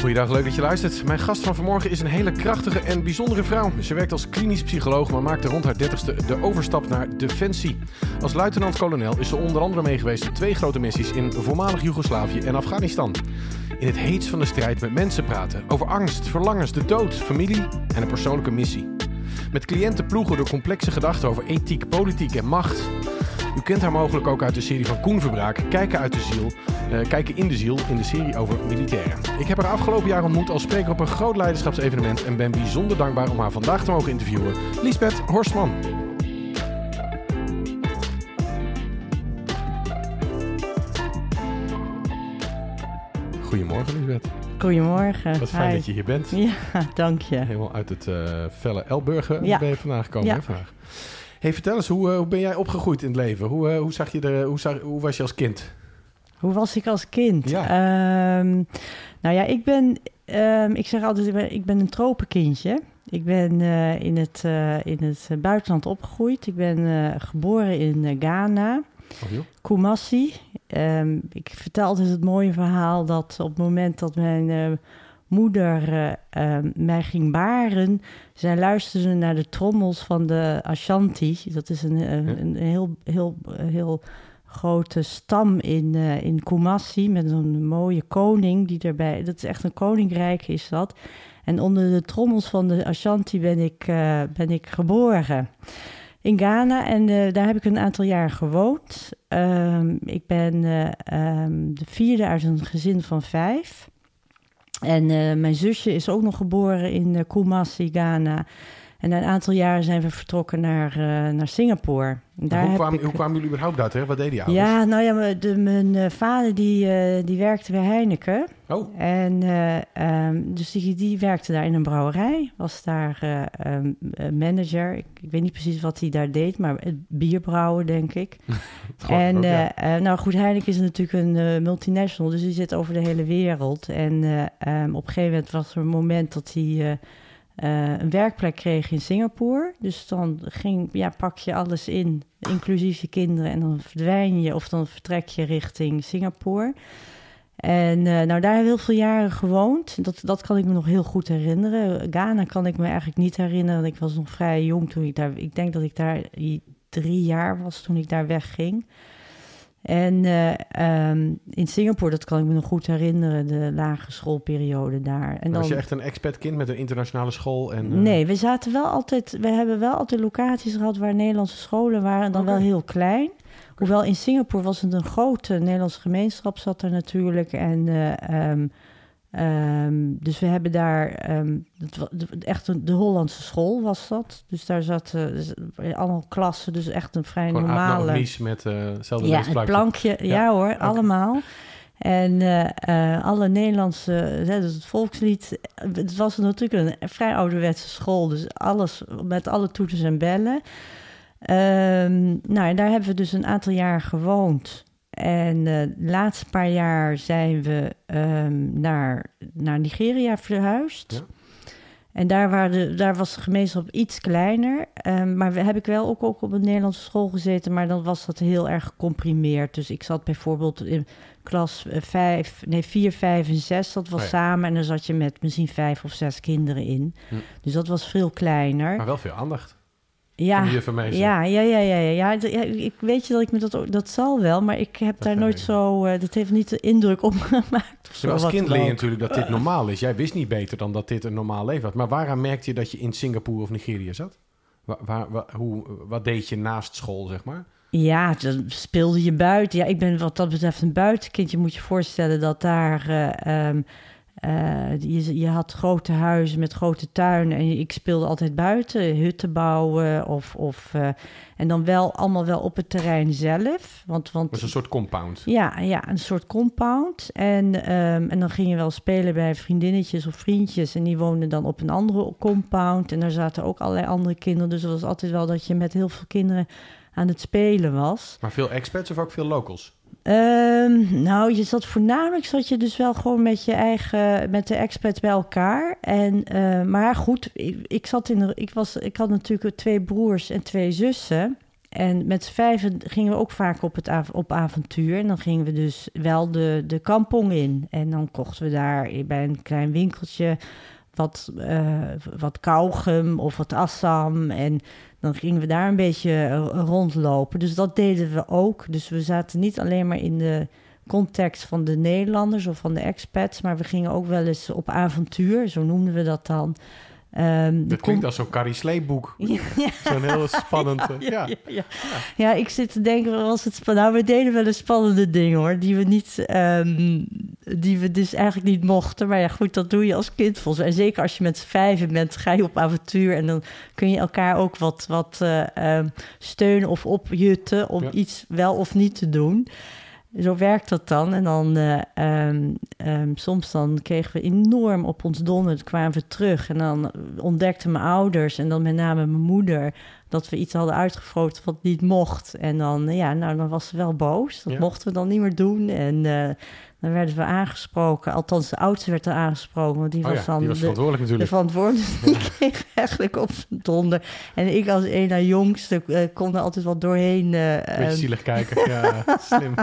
Goeiedag, leuk dat je luistert. Mijn gast van vanmorgen is een hele krachtige en bijzondere vrouw. Ze werkt als klinisch psycholoog, maar maakte rond haar dertigste de overstap naar Defensie. Als luitenant-kolonel is ze onder andere meegeweest op twee grote missies in voormalig Joegoslavië en Afghanistan. In het heetst van de strijd met mensen praten over angst, verlangens, de dood, familie en een persoonlijke missie. Met cliënten ploegen door complexe gedachten over ethiek, politiek en macht. U kent haar mogelijk ook uit de serie van Koen Verbraak, Kijken uit de ziel. eh, Kijken in de ziel in de serie over militairen. Ik heb haar afgelopen jaar ontmoet als spreker op een groot leiderschapsevenement en ben bijzonder dankbaar om haar vandaag te mogen interviewen. Lisbeth Horstman. Goedemorgen Lisbeth. Goedemorgen. Wat fijn Hi. dat je hier bent. Ja, dank je. Helemaal uit het eh felle Elburgen Ja. ben je vandaag gekomen. Ja. Vandaag. Hey, vertel eens, hoe, eh, hoe ben jij opgegroeid in het leven? Hoe, eh, hoe, zag je er, hoe, zag, hoe was je als kind? Hoe was ik als kind? Ja. Ehm, nou ja, ik ben, ehm, ik zeg altijd, ik ben, ik ben een tropenkindje. Ik ben eh, in, het, in het buitenland opgegroeid. Ik ben geboren in Ghana, Oh. Kumasi. Ehm, ik vertel altijd het mooie verhaal dat op het moment dat mijn moeder eh, ehm, mij ging baren, zij luisterde naar de trommels van de Ashanti. Dat is een, een, Ja. een heel, heel, heel grote stam in, eh in Kumasi met een mooie koning die erbij. Dat is echt een koninkrijk, is dat. En onder de trommels van de Ashanti ben ik, eh, ben ik geboren in Ghana en eh, daar heb ik een aantal jaar gewoond. Ehm, ik ben eh, ehm, de vierde uit een gezin van vijf. En eh, mijn zusje is ook nog geboren in uh, Kumasi, Ghana. En na een aantal jaren zijn we vertrokken naar, eh, naar Singapore. Daar hoe, kwamen, ik- hoe kwamen jullie überhaupt uit? Hè? Wat deden die ouders? ja, nou ja, mijn- de, mijn eh, vader die, eh, die werkte bij Heineken. Oh, En eh, ehm, dus die, die werkte daar in een brouwerij, was daar eh, manager. Ik, ik weet niet precies wat hij daar deed, maar het bierbrouwen, denk ik. en ook, ja. nou goed, Heineken is natuurlijk een multinational, dus die zit over de hele wereld. En eh, ehm, op een gegeven moment was er een moment dat hij eh, een werkplek kreeg in Singapore. Dus dan ging, ja, pak je alles in, inclusief je kinderen, en dan verdwijn je of dan vertrek je richting Singapore. En eh, nou, daar heb ik heel veel jaren gewoond. Dat, dat kan ik me nog heel goed herinneren. Ghana kan ik me eigenlijk niet herinneren. Ik was nog vrij jong toen ik daar... Ik denk dat ik daar drie jaar was toen ik daar wegging. En eh, ehm, in Singapore, dat kan ik me nog goed herinneren, de lagere schoolperiode daar. En was je echt een expat kind met een internationale school? En, eh, Nee, we zaten wel altijd, we hebben wel altijd locaties gehad waar Nederlandse scholen waren, dan Oké. wel heel klein. Hoewel in Singapore was het een grote Nederlandse gemeenschap zat er natuurlijk. En ehm, ehm, dus we hebben daar ehm, het echt een, de Hollandse school was dat. Dus daar zaten dus allemaal klassen, dus echt een vrij Gewoon normale. met eh hetzelfde Ja, het plankje, ja, hoor, allemaal. En eh, eh, alle Nederlandse, hè, dus het volkslied, het was natuurlijk een vrij ouderwetse school, dus alles met alle toeters en bellen. Ehm, nou, en daar hebben we dus een aantal jaar gewoond. En eh, de laatste paar jaar zijn we ehm, naar, naar Nigeria verhuisd. Ja. En daar, waren de, daar was de gemeenschap iets kleiner. Ehm, maar we, heb ik wel ook, ook op een Nederlandse school gezeten. Maar dan was dat heel erg gecomprimeerd. Dus ik zat bijvoorbeeld in klas 5, nee 4, 5 en 6. Dat was Oh ja. samen. En dan zat je met misschien vijf of zes kinderen in. Hm. Dus dat was veel kleiner. Maar wel veel aandacht. Ja, van juf ja, ja, ja, ja, ja, Ik weet je dat ik me dat ook, dat zal wel, maar ik heb daar nooit ik. zo, eh, dat heeft niet de indruk op gemaakt. Of zo, als kind leer je natuurlijk dat dit normaal is. Jij wist niet beter dan dat dit een normaal leven was. Maar waaraan merkte je dat je in Singapore of Nigeria zat? Waar, waar, waar- hoe, wat deed je naast school, zeg maar? Ja, dan speelde je buiten. Ja, ik ben wat dat betreft een buitenkind. Je moet je voorstellen dat daar... eh, ehm, eh, je, je had grote huizen met grote tuinen en ik speelde altijd buiten, hutten bouwen of... of eh, en dan wel allemaal wel op het terrein zelf. Want, want is een soort compound. Ja, ja, een soort compound. En, ehm, en dan ging je wel spelen bij vriendinnetjes of vriendjes. En die woonden dan op een andere compound. En daar zaten ook allerlei andere kinderen. Dus het was altijd wel dat je met heel veel kinderen aan het spelen was. Maar veel expats of ook veel locals? Ehm, nou, je zat voornamelijk zat je dus wel gewoon met je eigen, met de expats bij elkaar. En, eh, maar goed, ik, zat in, ik was, ik had natuurlijk twee broers en twee zussen. en met z'n vijven gingen we ook vaak op, het op avontuur. En dan gingen we dus wel de, de kampong in. En dan kochten we daar bij een klein winkeltje wat, eh, wat kauwgum of wat assam. En dan gingen we daar een beetje eh, rondlopen. Dus dat deden we ook. Dus we zaten niet alleen maar in de context van de Nederlanders of van de expats, maar we gingen ook wel eens op avontuur, zo noemden we dat dan. Ehm, Dat klinkt als zo'n Carrie Sleep-boek. Ja, Zo'n heel spannend... ja. ja, ja. Ja, ik zit te denken, was het Nou, we deden wel een spannende dingen hoor, die we niet, ehm, die we dus eigenlijk niet mochten. Maar ja, goed, dat doe je als kind volgens mij. En zeker als je met z'n vijven bent, ga je op avontuur en dan kun je elkaar ook wat, wat eh, ehm, steunen of opjutten om iets wel of niet te doen. Zo werkt dat dan. En dan eh, ehm, ehm, soms dan kregen we enorm op ons donder. Kwamen we terug en dan ontdekten mijn ouders en dan met name mijn moeder dat we iets hadden uitgefroten wat niet mocht. En dan, ja, nou, dan was ze wel boos. Dat Ja. mochten we dan niet meer doen. En eh, dan werden we aangesproken. Althans, de oudste werd er aangesproken, want die Oh was ja, dan die was de, verantwoordelijk de natuurlijk. verantwoordelijke. Die kreeg eigenlijk op zijn donder. En ik als een na jongste eh, kon er altijd wel doorheen. eh, Beetje eh, zielig kijken. Ja, slim.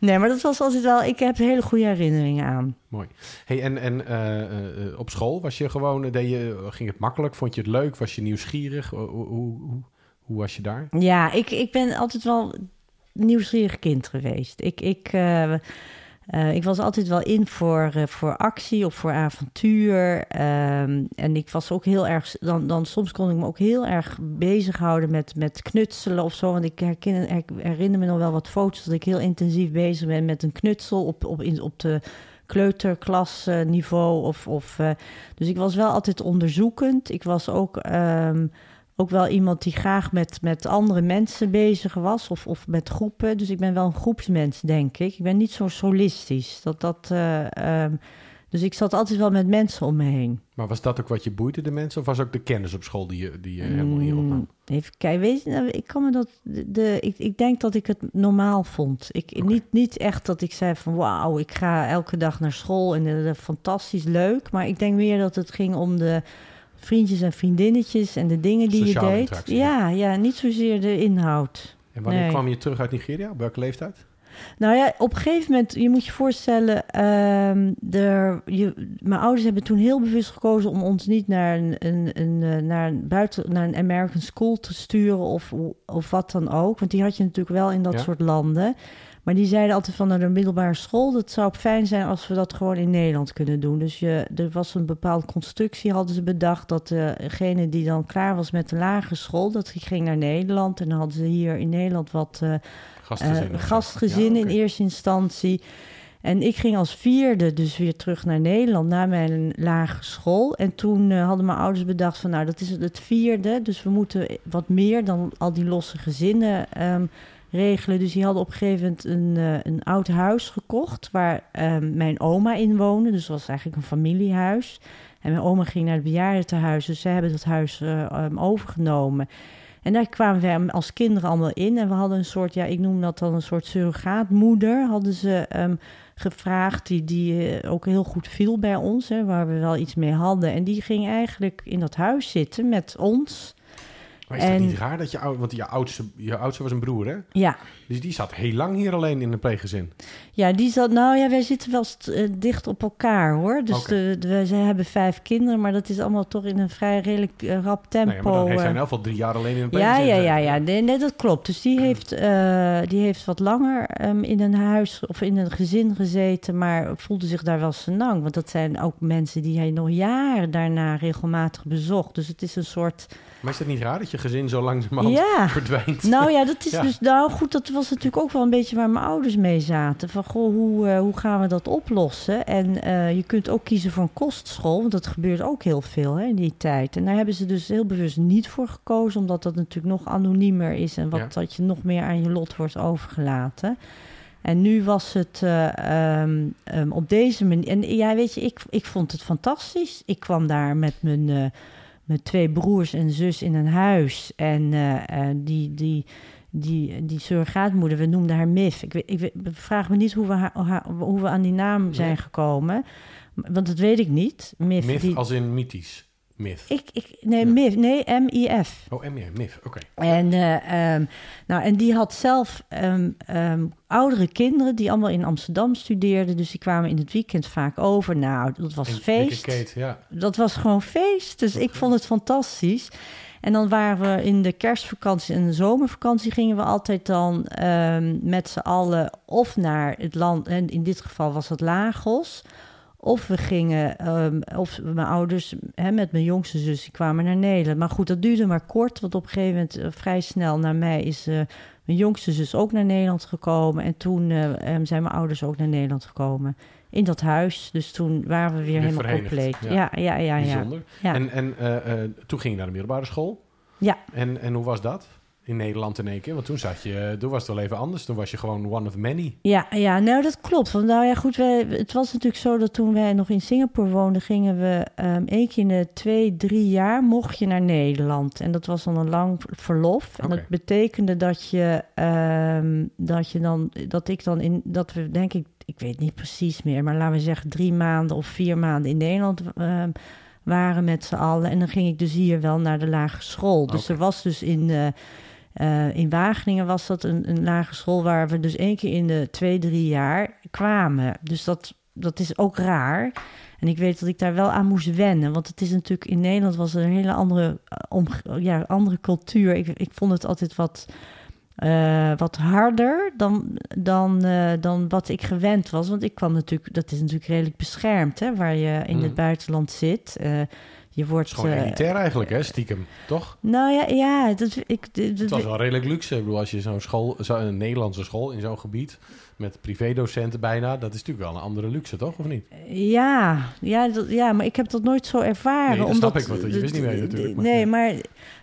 nee, maar dat was altijd wel... Ik heb hele goede herinneringen aan. Mooi. Hey, en en eh, op school was je gewoon, deed je, ging het makkelijk? Vond je het leuk? Was je nieuwsgierig? Hoe, hoe, hoe, hoe was je daar? Ja, ik, ik ben altijd wel nieuwsgierig kind geweest. Ik, ik, eh, eh, ik was altijd wel in voor, eh, voor actie of voor avontuur. Ehm, en ik was ook heel erg... Dan, dan soms kon ik me ook heel erg bezighouden met, met knutselen of zo. Want ik herken, herinner me nog wel wat foto's... dat ik heel intensief bezig ben met een knutsel op, op, in, op de kleuterklasniveau. Of, of, dus ik was wel altijd onderzoekend. Ik was ook... ehm, ook wel iemand die graag met, met andere mensen bezig was of, of met groepen. Dus ik ben wel een groepsmens, denk ik. Ik ben niet zo solistisch. Dat, dat, eh, ehm, dus ik zat altijd wel met mensen om me heen. Maar was dat ook wat je boeide de mensen? Of was ook de kennis op school die je, die je helemaal hier opnam? Mm, Even kijken, weet je, nou, ik kan me dat. De, ik, ik denk dat ik het normaal vond. Ik, niet, niet echt dat ik zei van wauw, ik ga elke dag naar school en dat is fantastisch leuk. Maar ik denk meer dat het ging om de vriendjes en vriendinnetjes en de dingen die Sociale je deed. Ja, ja, niet zozeer de inhoud. En wanneer Nee. kwam je terug uit Nigeria? Op welke leeftijd? Nou ja, op een gegeven moment, je moet je voorstellen, ehm, er, je, mijn ouders hebben toen heel bewust gekozen om ons niet naar een, een, een, eh, naar een, buiten, naar een American school te sturen of, of wat dan ook. Want die had je natuurlijk wel in dat Ja. soort landen. Maar die zeiden altijd van naar de middelbare school, dat zou fijn zijn als we dat gewoon in Nederland kunnen doen. Dus je, er was een bepaalde constructie, hadden ze bedacht, dat degene die dan klaar was met de lagere school, dat die ging naar Nederland. En dan hadden ze hier in Nederland wat eh, Gastgezinnen. eh, of zo? gastgezin Ja, oké. in eerste instantie. En ik ging als vierde dus weer terug naar Nederland na mijn lagere school. En toen eh, hadden mijn ouders bedacht van nou, dat is het vierde. Dus we moeten wat meer dan al die losse gezinnen ehm, regelen. Dus die hadden op een gegeven moment een, eh, oud huis gekocht waar ehm, mijn oma in woonde. Dus dat was eigenlijk een familiehuis. En mijn oma ging naar het bejaardentehuis, dus zij hebben dat huis eh, ehm, overgenomen. En daar kwamen wij als kinderen allemaal in. En we hadden een soort, ja, ik noem dat dan een soort surrogaatmoeder. Hadden ze ehm, gevraagd, die, die eh, ook heel goed viel bij ons, hè, waar we wel iets mee hadden. En die ging eigenlijk in dat huis zitten met ons. Maar is en- niet raar dat je oud... Want je oudste, je oudste was een broer, hè? Ja, Dus die zat heel lang hier alleen in een pleeggezin. ja, die zat, nou ja, wij zitten wel eh, dicht op elkaar hoor. Dus Oké. de, de, zij hebben vijf kinderen, maar dat is allemaal toch in een vrij redelijk eh, rap tempo. Nee, maar dan heeft hij eh. in elk geval drie jaar alleen in een Ja, pleeggezin ja, ja, gezeten. ja. Nee, nee, dat klopt. Dus die heeft, die heeft wat langer ehm, in een huis of in een gezin gezeten, maar voelde zich daar wel senang. Want dat zijn ook mensen die hij nog jaren daarna regelmatig bezocht. Dus het is een soort. Maar is het niet raar dat je gezin zo langzamerhand Ja. verdwijnt? Nou ja, dat is Ja. dus. Nou goed, dat was natuurlijk ook wel een beetje waar mijn ouders mee zaten. Van goh, hoe, eh, hoe gaan we dat oplossen? En eh, je kunt ook kiezen voor een kostschool, want dat gebeurt ook heel veel hè, in die tijd. En daar hebben ze dus heel bewust niet voor gekozen, omdat dat natuurlijk nog anoniemer is en wat Ja. dat je nog meer aan je lot wordt overgelaten. En nu was het eh, ehm, ehm, op deze manier. En ja, weet je, ik, ik vond het fantastisch. Ik kwam daar met mijn, mijn twee broers en zus in een huis. En eh, eh, die, die, die, die surrogaatmoeder, we noemden haar Mif. Ik, weet- ik, weet- vraag me niet hoe we, haar, haar- hoe we aan die naam zijn gekomen. Want dat weet ik niet. Mif, die, als in mythisch. Myth. Ik, ik, nee, Ja. MIF, nee, M-I-F. Oh, MIF, MIF, oké. En, eh, ehm, nou, en die had zelf ehm, ehm, oudere kinderen die allemaal in Amsterdam studeerden. Dus die kwamen in het weekend vaak over. Nou, dat was En feest. Kate, ja. Dat was gewoon feest. Dus ik vond het fantastisch. En dan waren we in de kerstvakantie en de zomervakantie gingen we altijd dan met z'n allen of naar het land, en in dit geval was het Lagos. Of we gingen, ehm, of mijn ouders hè, met mijn jongste zus, die kwamen naar Nederland. Maar goed, dat duurde maar kort, want op een gegeven moment, eh, vrij snel na mij, is eh, mijn jongste zus ook naar Nederland gekomen. En toen eh, ehm, zijn mijn ouders ook naar Nederland gekomen. In dat huis. Dus toen waren we weer, Weer helemaal verenigd, compleet. ja. Ja, ja, ja, ja. Bijzonder. ja. En, en toen ging je naar de middelbare school. Ja. En, en hoe was dat? In Nederland in één keer? Want toen zat je, toen was het wel even anders. Toen was je gewoon one of many. Ja, ja, nou dat klopt. Want nou ja, goed, wij, het was natuurlijk zo dat toen wij nog in Singapore woonden, gingen we ehm één keer in de twee, drie jaar mocht je naar Nederland. En dat was dan een lang verlof. En dat betekende dat je, ehm, dat je dan, dat ik dan in, dat we denk ik, ik weet niet precies meer, maar laten we zeggen drie maanden of vier maanden in Nederland ehm, waren met z'n allen. En dan ging ik dus hier wel naar de lagere school. Dus er was dus in. eh, eh, in Wageningen was dat een, een lagere school waar we dus één keer in de twee, drie jaar kwamen. Dus dat, dat is ook raar. En ik weet dat ik daar wel aan moest wennen. Want het is natuurlijk in Nederland was er een hele andere, eh, omge- ja, andere cultuur. Ik, ik vond het altijd wat, eh, wat harder dan, dan, dan wat ik gewend was. Want ik kwam natuurlijk, dat is natuurlijk redelijk beschermd, hè, waar je in Mm. het buitenland zit. Je wordt. Het is gewoon eh, elitair eigenlijk, hè? Stiekem, toch? nou ja, ja dat, ik, dat, Het was wel redelijk luxe. Ik bedoel, als je zo'n school, zo- een Nederlandse school in zo'n gebied met privédocenten bijna, dat is natuurlijk wel een andere luxe, toch? Of niet? Ja, ja, dat, ja, maar ik heb dat nooit zo ervaren. Nee, dat omdat, snap ik, want je wist niet mee natuurlijk, maar nee, ja. maar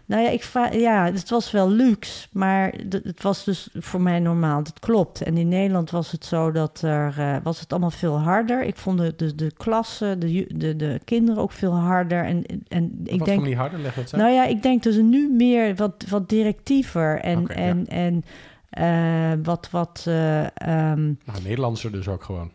nou ja, ik ja, het was wel luxe, maar het was dus voor mij normaal. Dat klopt. En in Nederland was het zo dat er eh, was het allemaal veel harder. Ik vond de, de, de klassen, de, de, de kinderen ook veel harder. En, en ik wat denk, niet harder, leg het zijn. nou ja, ik denk dus nu meer wat, wat directiever en, ja. en, en eh, wat, wat Nou, Nederlandser dus ook gewoon.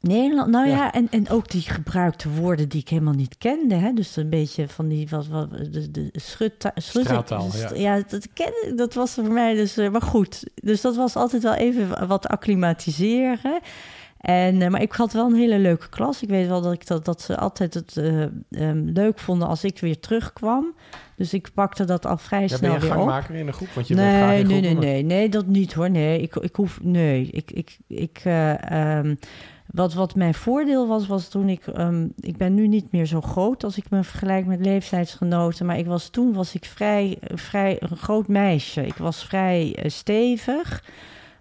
Nederland, nou ja, Ja. en, en ook die gebruikte woorden die ik helemaal niet kende. Hè? Dus een beetje van die, wat, wat, de, de schutta, Straattaal, ja. dat, ken, dat was voor mij dus, eh, maar goed. Dus dat was altijd wel even wat acclimatiseren. En, eh, maar ik had wel een hele leuke klas. Ik weet wel dat, ik dat, dat ze altijd het eh, ehm, leuk vonden als ik weer terugkwam. Dus ik pakte dat al vrij Ja, ben snel je een weer op. gangmaker in een groep? Want je bent graag Nee, in nee, nee, nee, nee, dat niet hoor. Nee, ik, ik hoef, nee, ik, ik, ik, eh, ehm, wat, wat mijn voordeel was, was toen ik, ehm, ik ben nu niet meer zo groot als ik me vergelijk met leeftijdsgenoten, maar ik was toen was ik vrij, vrij een groot meisje. Ik was vrij eh, stevig.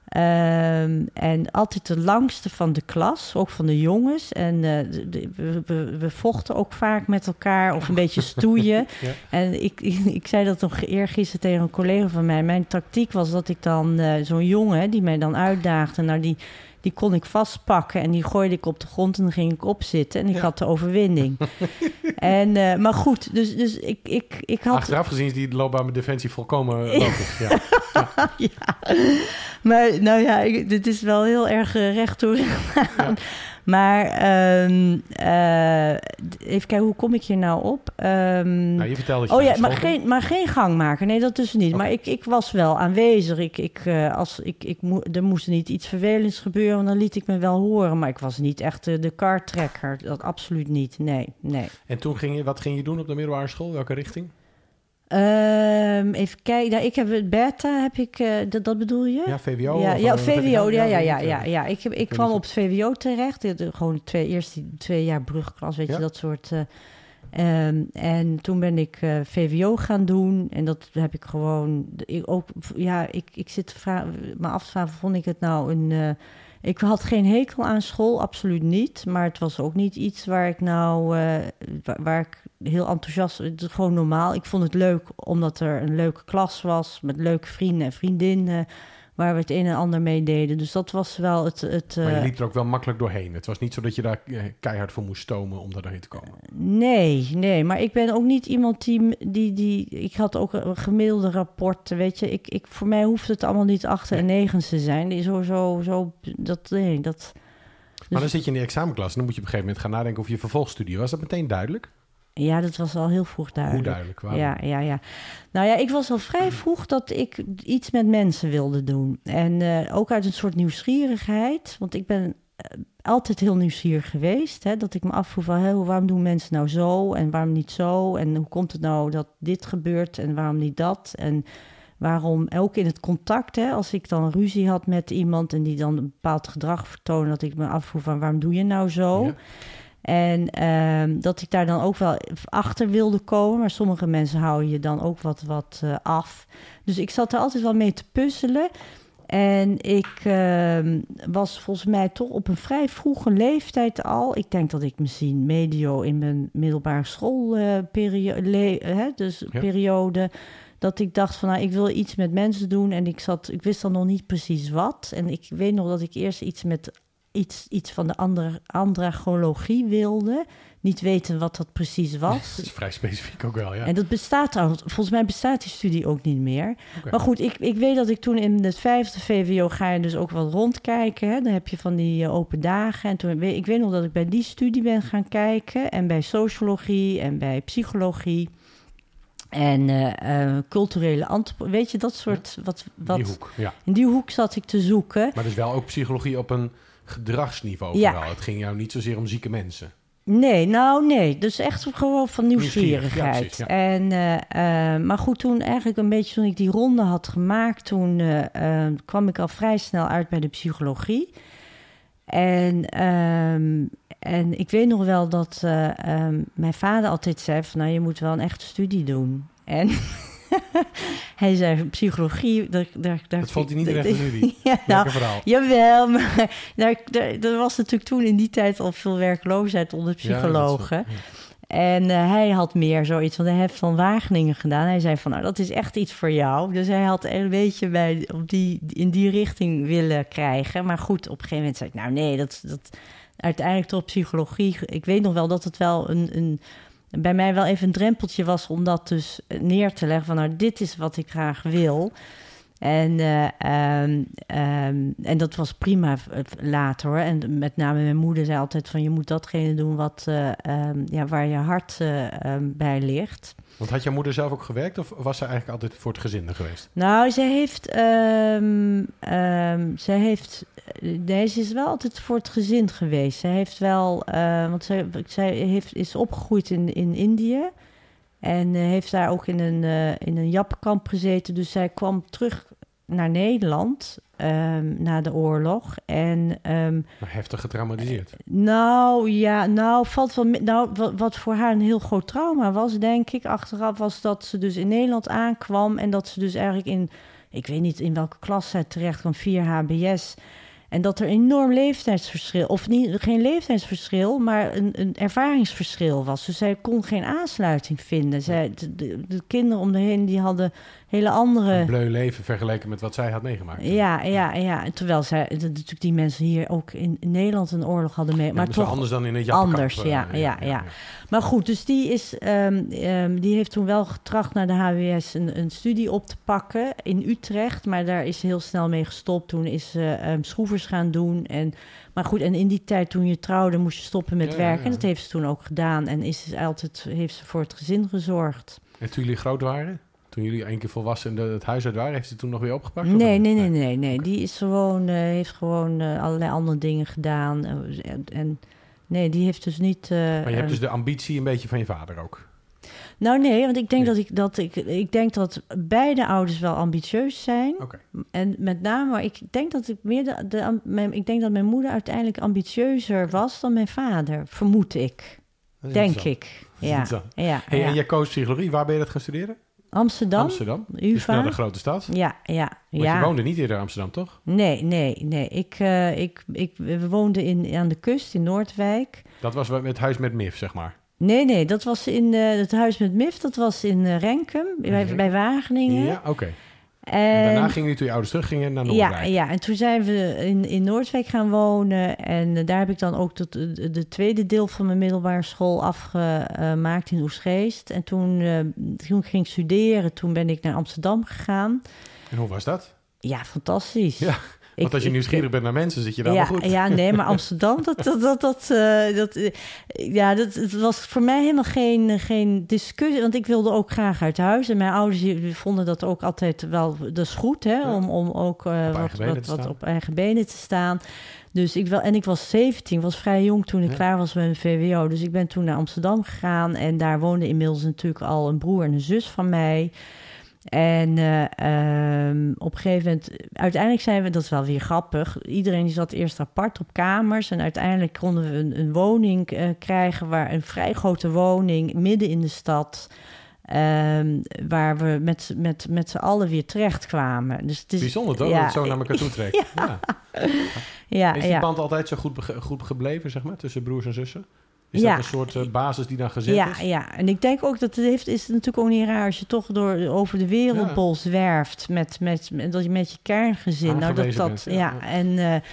Ehm, en altijd de langste van de klas, ook van de jongens. En eh, de- we, we, vochten ook vaak met elkaar of een beetje stoeien. Ja. En ik, ik, ik zei dat nog eergisteren tegen een collega van mij. Mijn tactiek was dat ik dan eh, zo'n jongen die mij dan uitdaagde, nou die, die kon ik vastpakken en die gooide ik op de grond en dan ging ik opzitten en ik Ja. had de overwinning. en, eh, maar goed, dus, dus ik, ik, ik had... Achteraf gezien is die loopbaan met Defensie volkomen logisch. Ja. ja. Maar nou ja, ik- dit is wel heel erg uh, recht toe aan. Maar ehm, eh, even kijken, hoe kom ik hier nou op? Ehm, Nou, je vertelde dat je oh ja, maar school geen, maar geen gangmaker. Nee, dat dus niet. Maar ik, ik was wel aanwezig. Ik, ik, eh, als, ik, ik er moest niet iets vervelends gebeuren, dan liet ik me wel horen. Maar ik was niet echt eh, de kartrekker. Dat absoluut niet. Nee, nee. En toen ging je, wat ging je doen op de middelbare school? Welke richting? Ehm, even kijken. Nou, ik heb het beta, heb ik, eh, dat, dat bedoel je? Ja, VWO? Ja, eh, VWO, gedaan? ja, ja, ja, ja, eh. ja. Ik, heb, ik kwam op het VWO terecht. De, de- gewoon twee, eerst die twee jaar brugklas, weet Ja. je, dat soort. eh, ehm, en toen ben ik VWO gaan doen. En dat heb ik gewoon. Ik ook, ja, ik, ik zit me af te vragen, vond ik het nou een. Ik had geen hekel aan school, absoluut niet. Maar het was ook niet iets waar ik nou. eh, waar, waar ik heel enthousiast. Het is gewoon normaal. Ik vond het leuk omdat er een leuke klas was. Met leuke vrienden en vriendinnen. Waar we het een en ander mee deden. Dus dat was wel het. het Maar je eh, liep er ook wel makkelijk doorheen. Het was niet zo dat je daar eh, keihard voor moest stomen om daar doorheen te komen. Nee, nee, maar ik ben ook niet iemand die, die, die ik had ook een gemiddelde rapporten, weet je. Ik, ik, voor mij hoeft het allemaal niet achter en negens te zijn. Die Zo, zo, zo, dat, nee, dat... Maar dan zit je in die examenklas en dan moet je op een gegeven moment gaan nadenken over je vervolgstudie. Was dat meteen duidelijk? Ja, dat was al heel vroeg duidelijk. Hoe duidelijk? Ja, ja, ja. Nou ja, ik was al vrij vroeg dat ik iets met mensen wilde doen. En eh, ook uit een soort nieuwsgierigheid. Want ik ben eh, altijd heel nieuwsgierig geweest. Hè, dat ik me afvroeg van, hé, waarom doen mensen nou zo en waarom niet zo? En hoe komt het nou dat dit gebeurt en waarom niet dat? En waarom ook in het contact, hè, als ik dan ruzie had met iemand... en die dan een bepaald gedrag vertoonde... dat ik me afvroeg van, waarom doe je nou zo? Ja. En ehm, dat ik daar dan ook wel achter wilde komen. Maar sommige mensen houden je dan ook wat, wat eh, af. Dus ik zat er altijd wel mee te puzzelen. En ik ehm, was volgens mij toch op een vrij vroege leeftijd al. Ik denk dat ik misschien medio in mijn middelbare schoolperiode, dus Ja. periode, dat ik dacht van nou, ik wil iets met mensen doen. En ik zat, ik wist dan nog niet precies wat. En ik weet nog dat ik eerst iets met iets, iets van de andere andragologie wilde. Niet weten wat dat precies was. Dat is vrij specifiek ook wel, ja. En dat bestaat trouwens, volgens mij bestaat die studie ook niet meer. Maar goed, ik, ik weet dat ik toen in het vijfde VWO ga je dus ook wat rondkijken. Hè? Dan heb je van die eh, open dagen. En toen, weet- ik weet nog dat ik bij die studie ben gaan kijken. En bij sociologie en bij psychologie. En eh, eh, culturele antropologie. Weet je, dat soort... Wat, wat, Die hoek, ja. In die hoek zat ik te zoeken. Maar dus wel ook psychologie op een gedragsniveau Ja. vooral. Het ging jou niet zozeer om zieke mensen. Nee, nou nee. Dus echt gewoon van Nieuwsgierig, nieuwsgierigheid. ja, precies, ja. En, eh, eh, maar goed, toen eigenlijk een beetje toen ik die ronde had gemaakt... toen eh, kwam ik al vrij snel uit bij de psychologie. En, ehm, en ik weet nog wel dat eh, ehm, mijn vader altijd zei van... nou, je moet wel een echte studie doen. En hij zei, psychologie... Daar, daar, daar, Dat vond hij niet echte studie. ja, nou, verhaal. Jawel, maar daar, daar, er was natuurlijk toen in die tijd al veel werkloosheid onder psychologen. ja. En eh, hij had meer zoiets, want hij heeft van Wageningen gedaan. Hij zei van, nou, dat is echt iets voor jou. Dus hij had een beetje bij, op die, in die richting willen krijgen. Maar goed, op een gegeven moment zei ik, nou nee, dat, dat uiteindelijk toch psychologie. Ik weet nog wel dat het wel een, een, bij mij wel even een drempeltje was om dat dus neer te leggen. Van, nou, dit is wat ik graag wil. En, eh, ehm, ehm, en dat was prima eh, later hoor. En met name mijn moeder zei altijd van je moet datgene doen wat, eh, ehm, ja, waar je hart eh, bij ligt. Want had jouw moeder zelf ook gewerkt of was ze eigenlijk altijd voor het gezin geweest? Nou, zij heeft, ehm, zij heeft, eh, nee, ze is wel altijd voor het gezin geweest. Zij heeft wel, eh, want zij, zij heeft, is opgegroeid in, in Indië. En eh, heeft daar ook in een, in een jappenkamp gezeten. Dus zij kwam terug naar Nederland ehm, na de oorlog. En ehm, Maar heftig getraumatiseerd. nou ja, nou valt wel. Nou, wat, wat voor haar een heel groot trauma was, denk ik, achteraf, was dat ze dus in Nederland aankwam en dat ze dus eigenlijk in, ik weet niet in welke klas zij terecht kwam, 4 HBS. En dat er enorm leeftijdsverschil, of niet, geen leeftijdsverschil, maar een, een ervaringsverschil was. Dus zij kon geen aansluiting vinden. Zij, de, de, de kinderen om de heen die hadden hele andere. Een bleu leven vergeleken met wat zij had meegemaakt. Ja, ja, ja. Terwijl zij, natuurlijk die mensen hier ook in Nederland een oorlog hadden mee. Ja, maar toch anders dan in het jappenkamp. anders, eh, ja, ja, ja. Maar goed, dus die, is, ehm, ehm, die heeft toen wel getracht naar de HWS een, een studie op te pakken in Utrecht. Maar daar is ze heel snel mee gestopt. Toen is ze ehm, schroevers gaan doen. En, maar goed, en in die tijd toen je trouwde moest je stoppen met werken. En dat heeft ze toen ook gedaan. En is ze altijd, heeft ze voor het gezin gezorgd. En toen jullie groot waren, toen jullie één keer volwassen het huis uit waren, heeft ze toen nog weer opgepakt? Nee, niet? nee, nee, nee, nee. Die is gewoon, eh, heeft gewoon eh, allerlei andere dingen gedaan. En, en nee, die heeft dus niet. eh, Maar je hebt dus de ambitie een beetje van je vader ook. Nou nee, want ik denk Nee. dat ik dat ik, ik denk dat beide ouders wel ambitieus zijn. Oké. En met name, maar ik denk dat ik meer de, de mijn, ik denk dat mijn moeder uiteindelijk ambitieuzer was dan mijn vader, vermoed ik. Denk ik. Ja. ja, Hey, ja. En jij koos psychologie. Waar ben je dat gaan studeren? Amsterdam, Amsterdam. Dus UvA. naar de grote stad. Ja, ja, Want ja. je woonde niet eerder in Amsterdam, toch? Nee, nee, nee. Ik, eh, ik, ik, we woonden in, aan de kust in Noordwijk. Dat was met het huis met MIF, zeg maar. Nee, nee, dat was in eh, het huis met MIF. Dat was in eh, Renkum, bij, Renkum. bij Wageningen. Ja, oké. En, En daarna gingen jullie toen je ouders teruggingen naar ja, Noordwijk. ja, en toen zijn we in, in Noordwijk gaan wonen. En eh, daar heb ik dan ook tot, de, de tweede deel van mijn middelbare school afgemaakt in Oesgeest. En toen, eh, toen ging ik studeren. Toen ben ik naar Amsterdam gegaan. En hoe was dat? Ja, fantastisch. Ja, Want als je nieuwsgierig bent naar mensen, zit je daar ja, wel goed. Ja, nee, maar Amsterdam, dat, dat, dat, dat, uh, dat uh, ja, dat het was voor mij helemaal geen, geen discussie. Want ik wilde ook graag uit huis. En mijn ouders vonden dat ook altijd wel, dat is goed, hè, ja. om, om ook uh, op wat, wat, wat op eigen benen te staan. Dus ik wel, en ik was 17, was vrij jong toen ik ja. klaar was met mijn VWO. Dus ik ben toen naar Amsterdam gegaan. En daar woonde inmiddels natuurlijk al een broer en een zus van mij. En uh, um, op een gegeven moment, uiteindelijk zijn we, dat is wel weer grappig. Iedereen zat eerst apart op kamers. En uiteindelijk konden we een, een woning uh, krijgen, waar een vrij grote woning midden in de stad. Um, waar we met, met, met z'n allen weer terecht kwamen. Dus het is, Bijzonder toch, ja, dat het zo naar elkaar toe trekt. ja. ja. ja. is die band altijd zo goed, goed gebleven, zeg maar, tussen broers en zussen? Is Ja. dat een soort uh, basis die dan gezet Ja, is? ja, en ik denk ook dat het heeft, is natuurlijk ook niet raar als je toch door, over de wereldbol zwerft met, met, met, dat je met je kerngezin. Nou, dat, dat, bent, ja, ja, ja. en, uh, en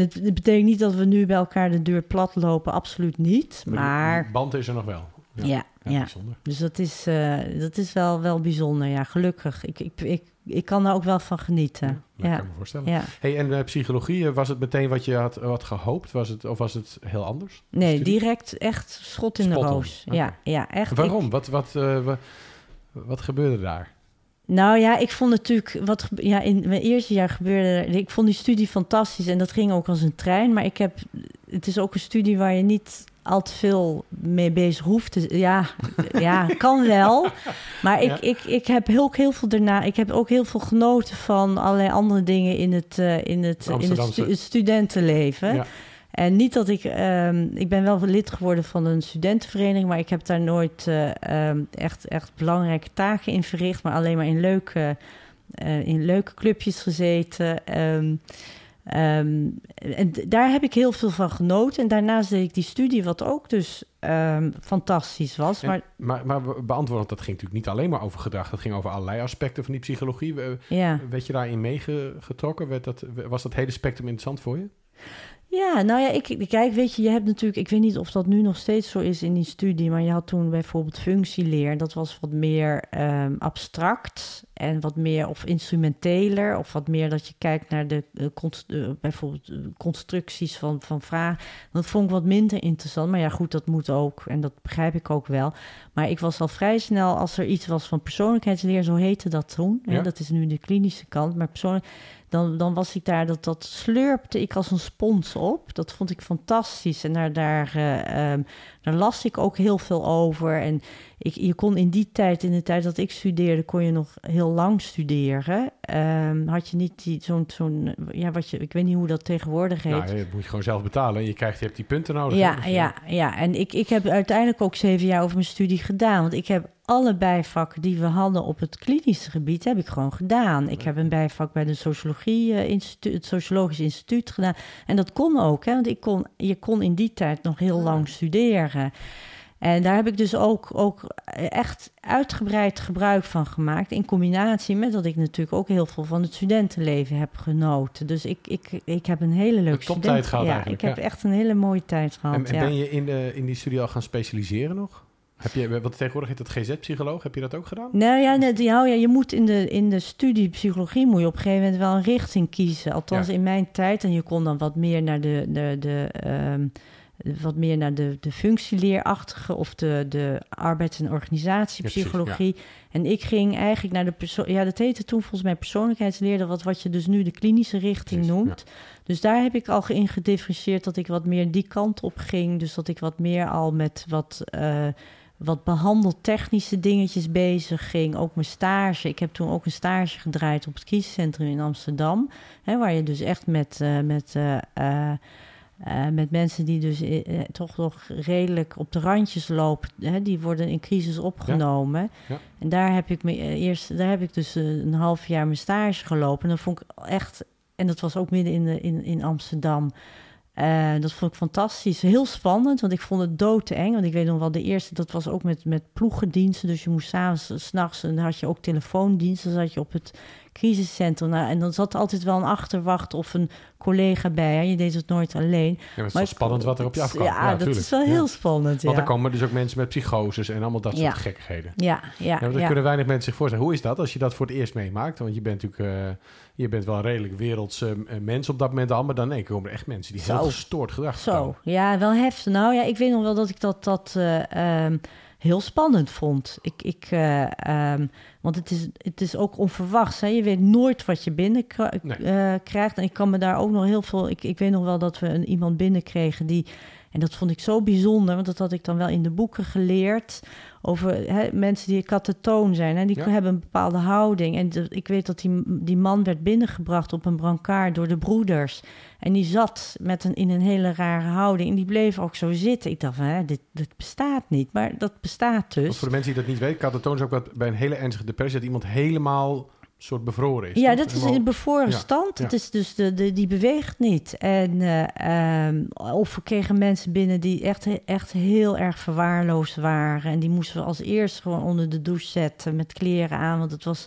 het, het betekent niet dat we nu bij elkaar de deur plat lopen, absoluut niet. Maar Maar band is er nog wel. ja, ja, Ja, bijzonder. dus dat is, uh, dat is wel, wel bijzonder, ja, gelukkig. Ik, ik, ik, ik kan er ook wel van genieten. Dat Ja, kan me voorstellen. ja. Hey, en uh, psychologie, uh, was het meteen wat je had, had gehoopt? Was het, of was het heel anders? Nee, Studie? direct echt schot in de Spot roos. Ja, ja, echt. Waarom? Ik- Wat, wat, uh, wa- wat gebeurde daar? Nou ja, ik vond natuurlijk wat ja, in mijn eerste jaar gebeurde. Ik vond die studie fantastisch en dat ging ook als een trein. Maar ik heb, het is ook een studie waar je niet al te veel mee bezig hoeft. te- Ja, ja kan wel. Maar ik, Ja. ik, ik heb heel, heel veel daarna. Ik heb ook heel veel genoten van allerlei andere dingen in het, eh, in het, in het, Amsterdamse- stu- het studentenleven. Ja. En niet dat ik, ehm, ik ben wel lid geworden van een studentenvereniging, maar ik heb daar nooit eh, ehm, echt, echt belangrijke taken in verricht, maar alleen maar in leuke, eh, in leuke clubjes gezeten. Ehm, ehm, en daar heb ik heel veel van genoten. En daarnaast deed ik die studie, wat ook dus ehm, fantastisch was. En- Maar maar, maar we- beantwoord, dat ging natuurlijk niet alleen maar over gedrag. Dat ging over allerlei aspecten van die psychologie. Ja. Werd je daarin meegetrokken? Werd dat, was dat hele spectrum interessant voor je? Ja, nou ja, ik, kijk, weet je, je hebt natuurlijk, ik weet niet of dat nu nog steeds zo is in die studie, maar je had toen bijvoorbeeld functieleer, dat was wat meer ehm, abstract en wat meer of instrumenteler, of wat meer dat je kijkt naar de eh, bijvoorbeeld eh, constructies van, van vragen. Dat vond ik wat minder interessant, maar ja, goed, dat moet ook en dat begrijp ik ook wel. Maar ik was al vrij snel, als er iets was van persoonlijkheidsleer, zo heette dat toen, hè, dat is nu de klinische kant, maar persoonlijk dan, dan was ik daar, dat, dat slurpte ik als een spons op. Dat vond ik fantastisch. En daar, daar, eh, ehm, daar las ik ook heel veel over. En ik, je kon in die tijd, in de tijd dat ik studeerde, kon je nog heel lang studeren. Ehm, had je niet die, zo'n, zo'n, ja, wat je, ik weet niet hoe dat tegenwoordig heet. Nou, dat moet je gewoon zelf betalen. Je, krijgt, je hebt die punten nodig. Ja, Dus, ja, ja. En ik, ik heb uiteindelijk ook zeven jaar over mijn studie gedaan. Want ik heb alle bijvakken die we hadden op het klinische gebied, heb ik gewoon gedaan. Ik heb een bijvak bij de sociologie, eh, instituut, het Sociologisch Instituut gedaan. En dat kon ook, hè, want ik kon, je kon in die tijd nog heel lang studeren. En daar heb ik dus ook, ook echt uitgebreid gebruik van gemaakt. In combinatie met dat ik natuurlijk ook heel veel van het studentenleven heb genoten. Dus ik, ik, ik heb een hele leuke student- gehad ja, Ik heb ja. echt een hele mooie tijd gehad. En, en ja. ben je in, de, in die studie al gaan specialiseren nog? Heb je, wat tegenwoordig heet dat GZ-psycholoog, heb je dat ook gedaan? Nou ja, net, ja, ja, je moet in de, in de studie psychologie moet je op een gegeven moment wel een richting kiezen. Althans Ja. in mijn tijd. En je kon dan wat meer naar de, de, de, ehm, wat meer naar de, de functieleerachtige of de, de arbeids- en organisatiepsychologie. En ik ging eigenlijk naar de persoon. Ja, dat heette toen volgens mij persoonlijkheidsleer. dat Wat, wat je dus nu de klinische richting Precies, noemt. Dus daar heb ik al in gedifferentieerd dat ik wat meer die kant op ging. Dus dat ik wat meer al met wat, eh, wat behandeltechnische dingetjes bezig ging. Ook mijn stage. Ik heb toen ook een stage gedraaid op het kiescentrum in Amsterdam. Hè, waar je dus echt met, eh, met, eh, eh, met mensen die dus toch nog redelijk op de randjes lopen. Hè, die worden in crisis opgenomen. Ja. En daar heb ik me eerst, daar heb ik dus een half jaar mijn stage gelopen. En dat vond ik echt, en dat was ook midden in, de, in, in Amsterdam. Eh, dat vond ik fantastisch. Heel spannend, want ik vond het doodeng. Want ik weet nog wel, de eerste, dat was ook met, met ploegendiensten. Dus je moest s'avonds, s'nachts, en dan had je ook telefoondiensten. Dan zat je op het crisiscentrum. Nou, en dan zat er altijd wel een achterwacht of een collega bij. Hè? Je deed het nooit alleen. Ja, maar het is wel spannend wat er op je afkomt. Ja, dat tuurlijk. is wel Ja. heel spannend. Want ja. er komen dus ook mensen met psychoses en allemaal dat soort Ja. gekkigheden. Ja, ja, Ja, dat ja. kunnen weinig mensen zich voorstellen. Hoe is dat als je dat voor het eerst meemaakt? Want je bent natuurlijk eh, je bent wel een redelijk werelds eh, mens op dat moment al, maar dan nee, komen er echt mensen die heel Zo. gestoord gedrag Zo, ja, wel heftig. Nou ja, ik weet nog wel dat ik dat, dat eh, ehm, heel spannend vond. Ik, ik, eh, ehm, want het is, het is ook onverwachts. Hè? Je weet nooit wat je binnenkrijgt. Nee. krijgt. en ik kan me daar ook nog heel veel... Ik, ik weet nog wel dat we een, iemand binnenkregen die... En dat vond ik zo bijzonder, want dat had ik dan wel in de boeken geleerd. Over hè, mensen die katatoon zijn. Hè? Die Ja. hebben een bepaalde houding. En de- ik weet dat die, die man werd binnengebracht op een brancard door de broeders. En die zat met een, in een hele rare houding. En die bleef ook zo zitten. Ik dacht hè, dit, dit bestaat niet. Maar dat bestaat Want dus. voor de mensen die dat niet weten, katatoon is ook wat bij een hele ernstige depressie dat iemand helemaal soort bevroren is. Ja, toch? dat is in Helemaal- bevroren Ja, stand. ja. Het is dus de, de, die beweegt niet. En, eh, ehm, of we kregen mensen binnen die echt, echt heel erg verwaarloosd waren. En die moesten we als eerste gewoon onder de douche zetten met kleren aan. Want het was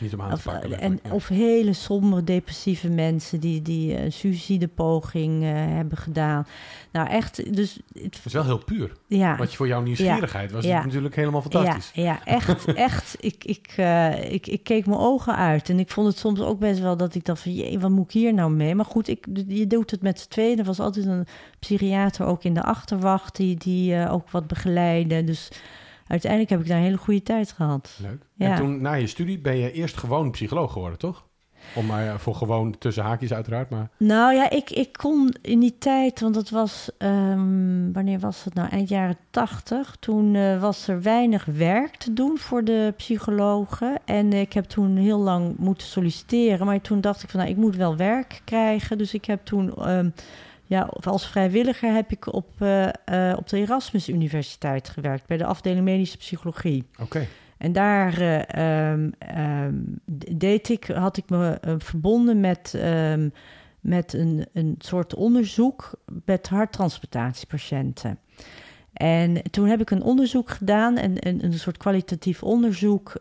niet om aan te Of, pakken. en, letterlijk, ja. of hele sombere, depressieve mensen die, die een suïcidepoging eh, hebben gedaan. Nou, echt, dus het, is wel heel puur. ja. Wat je voor jouw nieuwsgierigheid was Ja. natuurlijk helemaal fantastisch. ja, echt, echt. Ik, ik, eh, ik, ik keek mijn ogen uit. En ik vond het soms ook best wel dat ik dacht van... jee, wat moet ik hier nou mee? Maar goed, ik, je doet het met z'n tweeën. Er was altijd een psychiater ook in de achterwacht... die, die eh, ook wat begeleidde. Dus uiteindelijk heb ik daar een hele goede tijd gehad. Leuk. Ja. En toen, na je studie, ben je eerst gewoon psycholoog geworden, toch? Om maar ja, voor gewoon tussen haakjes uiteraard, maar... Nou ja, ik, ik kon in die tijd, want dat was, ehm, wanneer was het nou? Eind jaren tachtig. Toen eh, was er weinig werk te doen voor de psychologen. En ik heb toen heel lang moeten solliciteren. Maar toen dacht ik van, nou, ik moet wel werk krijgen. Dus ik heb toen, ehm, ja, als vrijwilliger heb ik op, eh, eh, op de Erasmus Universiteit gewerkt. Bij de afdeling medische psychologie. Oké. En daar eh, ehm, ehm, deed ik, had ik me verbonden met, ehm, met een, een soort onderzoek met harttransportatiepatiënten. En toen heb ik een onderzoek gedaan, en, een, een soort kwalitatief onderzoek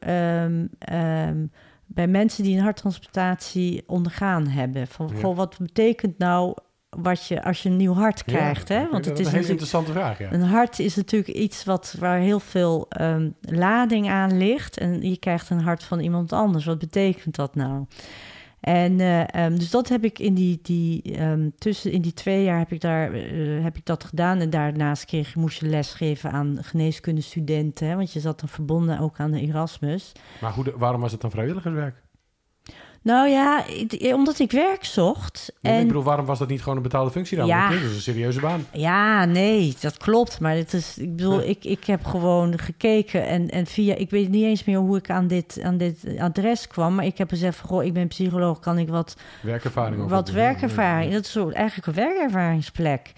bij mensen die een harttransplantatie ondergaan hebben. Van, Ja. goh, wat betekent nou wat je als je een nieuw hart krijgt? Ja, hè? Want dat het is een hele interessante vraag, ja. een hart is natuurlijk iets wat, waar heel veel ehm, lading aan ligt. En je krijgt een hart van iemand anders. Wat betekent dat nou? En eh, ehm, dus dat heb ik in die, die ehm, tussen in die twee jaar heb ik daar eh, heb ik dat gedaan. En daarnaast kreeg, moest je lesgeven aan geneeskundestudenten. Hè, want je zat dan verbonden ook aan de Erasmus. Maar hoe de- waarom was het dan vrijwilligerswerk? Nou ja, ik- omdat ik werk zocht. En Ik bedoel, waarom was dat niet gewoon een betaalde functie dan? Ja. Dat is een serieuze baan. Ja, nee, dat klopt. Maar het is, ik bedoel, Ja. ik, ik heb gewoon gekeken en, en via, ik weet niet eens meer hoe ik aan dit, aan dit adres kwam, maar ik heb gezegd goh, ik ben psycholoog, kan ik wat, Werkervaring wat werkervaring? Dat is zo, eigenlijk een werkervaringsplek.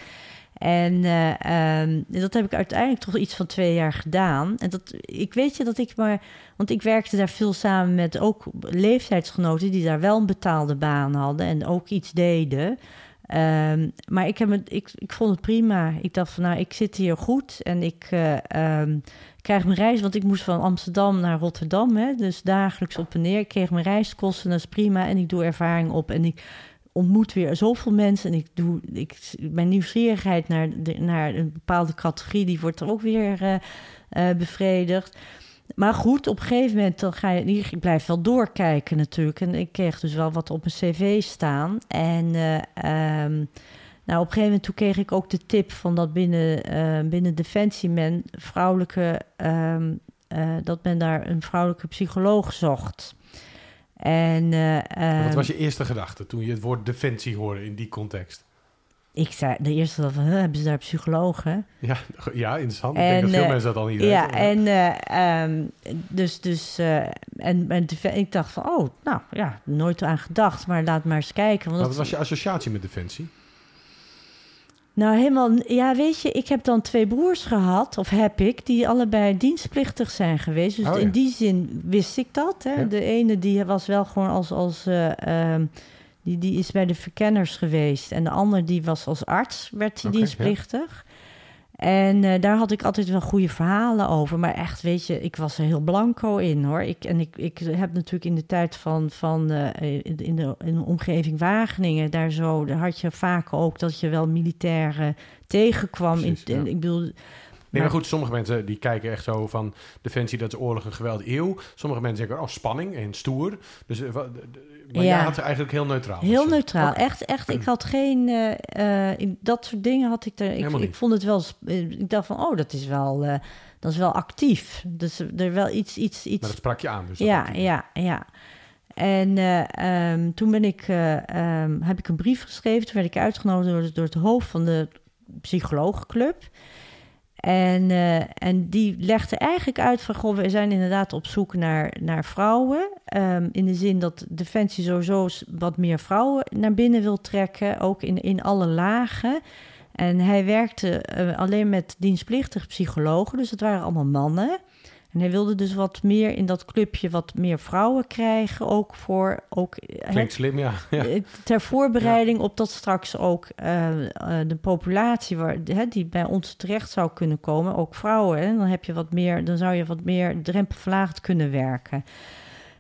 En eh, ehm, dat heb ik uiteindelijk toch iets van twee jaar gedaan. En dat, ik weet je dat ik maar, want ik werkte daar veel samen met ook leeftijdsgenoten die daar wel een betaalde baan hadden en ook iets deden. Ehm, maar ik, heb het, ik, ik vond het prima. Ik dacht van, nou, ik zit hier goed en ik eh, ehm, krijg mijn reis, want ik moest van Amsterdam naar Rotterdam, hè, dus dagelijks op en neer. Ik kreeg mijn reiskosten, dat is prima. En ik doe ervaring op en ik ontmoet weer zoveel mensen en ik doe, ik, mijn nieuwsgierigheid naar, naar een bepaalde categorie, die wordt er ook weer eh, eh, bevredigd. Maar goed, op een gegeven moment dan ga je, ik blijf wel doorkijken natuurlijk. En ik kreeg dus wel wat op mijn cv staan. En eh, ehm, nou, op een gegeven moment toen kreeg ik ook de tip van dat binnen, binnen Defensie men vrouwelijke, ehm, eh, dat men daar een vrouwelijke psycholoog zocht. En eh, Wat ehm, was je eerste gedachte toen je het woord defensie hoorde in die context? ik zei de eerste dat van, huh, hebben ze daar psychologen? Ja, ja interessant. ik denk En, dat veel eh, mensen dat al niet Ja, weten. en eh, ehm, dus, dus en, en ik dacht van, oh, nou ja, nooit aan gedacht, maar laat maar eens kijken. Want Wat dat- was je associatie met defensie? Nou, helemaal, ja, weet je, ik heb dan twee broers gehad, of heb ik, die allebei dienstplichtig zijn geweest. Dus Oh, ja. in die zin wist ik dat. Hè. Ja. De ene die was wel gewoon als, als eh, ehm, die, die is bij de verkenners geweest. En de ander die was als arts, werd hij Oké, dienstplichtig. En uh, daar had ik altijd wel goede verhalen over. Maar echt, weet je, ik was er heel blanco in hoor. Ik, en ik, ik heb natuurlijk in de tijd van, van uh, in, de, in de omgeving Wageningen, daar zo, daar had je vaak ook dat je wel militairen tegenkwam. Precies, in, ja. Ik bedoel, Nee, maar goed, sommige mensen die kijken echt zo van Defensie, dat is oorlog en geweld eeuw. Sommige mensen zeggen, oh, spanning en stoer. Dus, d- maar Ja. jij had er eigenlijk heel neutraal. Heel Dus, neutraal. Echt, echt. Ik had geen. eh, eh, in dat soort dingen had ik er. Ik, vond het wel. eh, Ik dacht van, oh, dat is wel. dat is wel actief. Dus er wel iets. iets, iets Maar dat sprak je aan. Dus ja, ja, ja. En eh, ehm, toen ben ik, eh, ehm, heb ik een brief geschreven. Toen werd ik uitgenodigd door, door het hoofd van de psychologenclub. En, eh, en die legde eigenlijk uit van... Goh, we zijn inderdaad op zoek naar, naar vrouwen. Ehm, in de zin dat Defensie sowieso wat meer vrouwen naar binnen wil trekken. Ook in, in alle lagen. En hij werkte eh, alleen met dienstplichtige psychologen. Dus het waren allemaal mannen. En hij wilde dus wat meer in dat clubje wat meer vrouwen krijgen. Ook voor... Ook, eh, Klinkt slim, ja. ja. eh, Ter voorbereiding op dat straks ook eh, de populatie waar, hè, die bij ons terecht zou kunnen komen, ook vrouwen. Hè, dan heb je wat meer, dan zou je wat meer drempelverlaagd kunnen werken.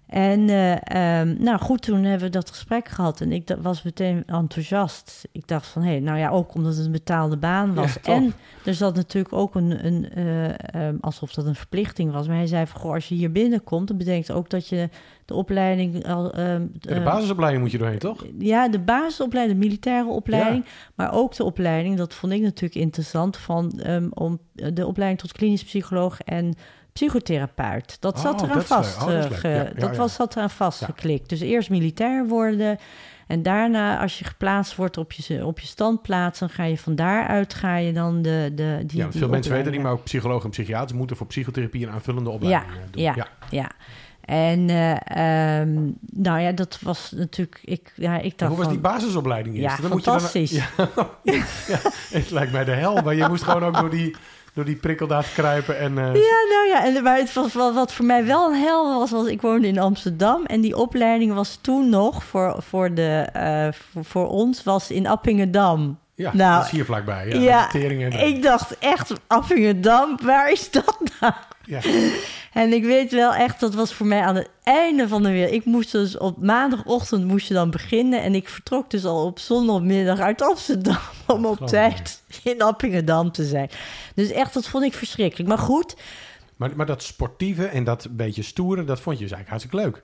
En eh, ehm, nou goed, toen hebben we dat gesprek gehad en ik was meteen enthousiast. Ik dacht van, hé, hey, nou ja, ook omdat het een betaalde baan was. Ja, en er zat natuurlijk ook een, een eh, ehm, alsof dat een verplichting was. Maar hij zei van, goh, als je hier binnenkomt, dan betekent ook dat je de opleiding... al ehm, De basisopleiding moet je doorheen, toch? ja, de basisopleiding, de militaire opleiding, maar ook de opleiding, dat vond ik natuurlijk interessant, van om de opleiding tot klinisch psycholoog en psychotherapeut. Dat zat Oh, eraan is leuk. vast. Oh, dat eh, leuk. ge- Ja, ja, dat ja. was zat eraan vastgeklikt. Dus eerst militair worden. En daarna, als je geplaatst wordt op je, op je standplaats, dan ga je van daaruit ga je dan de. de die, ja, veel mensen weten niet, maar ook psychologen en psychiaters moeten voor psychotherapie een aanvullende opleiding eh, doen. ja, ja. En eh, ehm, nou ja, dat was natuurlijk. Ik, ja, ik dacht hoe was die basisopleiding eerst? Ja, Dan moet je dan- fantastisch. ja, ja, het lijkt mij de hel, maar je moest gewoon ook door die, door die prikkeldaad kruipen en... eh, Ja, nou ja, en, maar het was, wat, wat voor mij wel een hel was, was ik woonde in Amsterdam en die opleiding was toen nog voor, voor, de, eh, voor, voor ons was in Appingedam. ja, Nou, dat is hier vlakbij. Ja, ja, en Ik dacht echt, Appingedam, waar is dat nou? ja. En ik weet wel echt, dat was voor mij aan het einde van de wereld. Ik moest dus op maandagochtend moest je dan beginnen. En ik vertrok dus al op zondagmiddag uit Amsterdam om op geloof tijd in Appingedam te zijn. Dus echt, dat vond ik verschrikkelijk. Maar goed, Maar, maar dat sportieve en dat beetje stoere, dat vond je dus eigenlijk hartstikke leuk.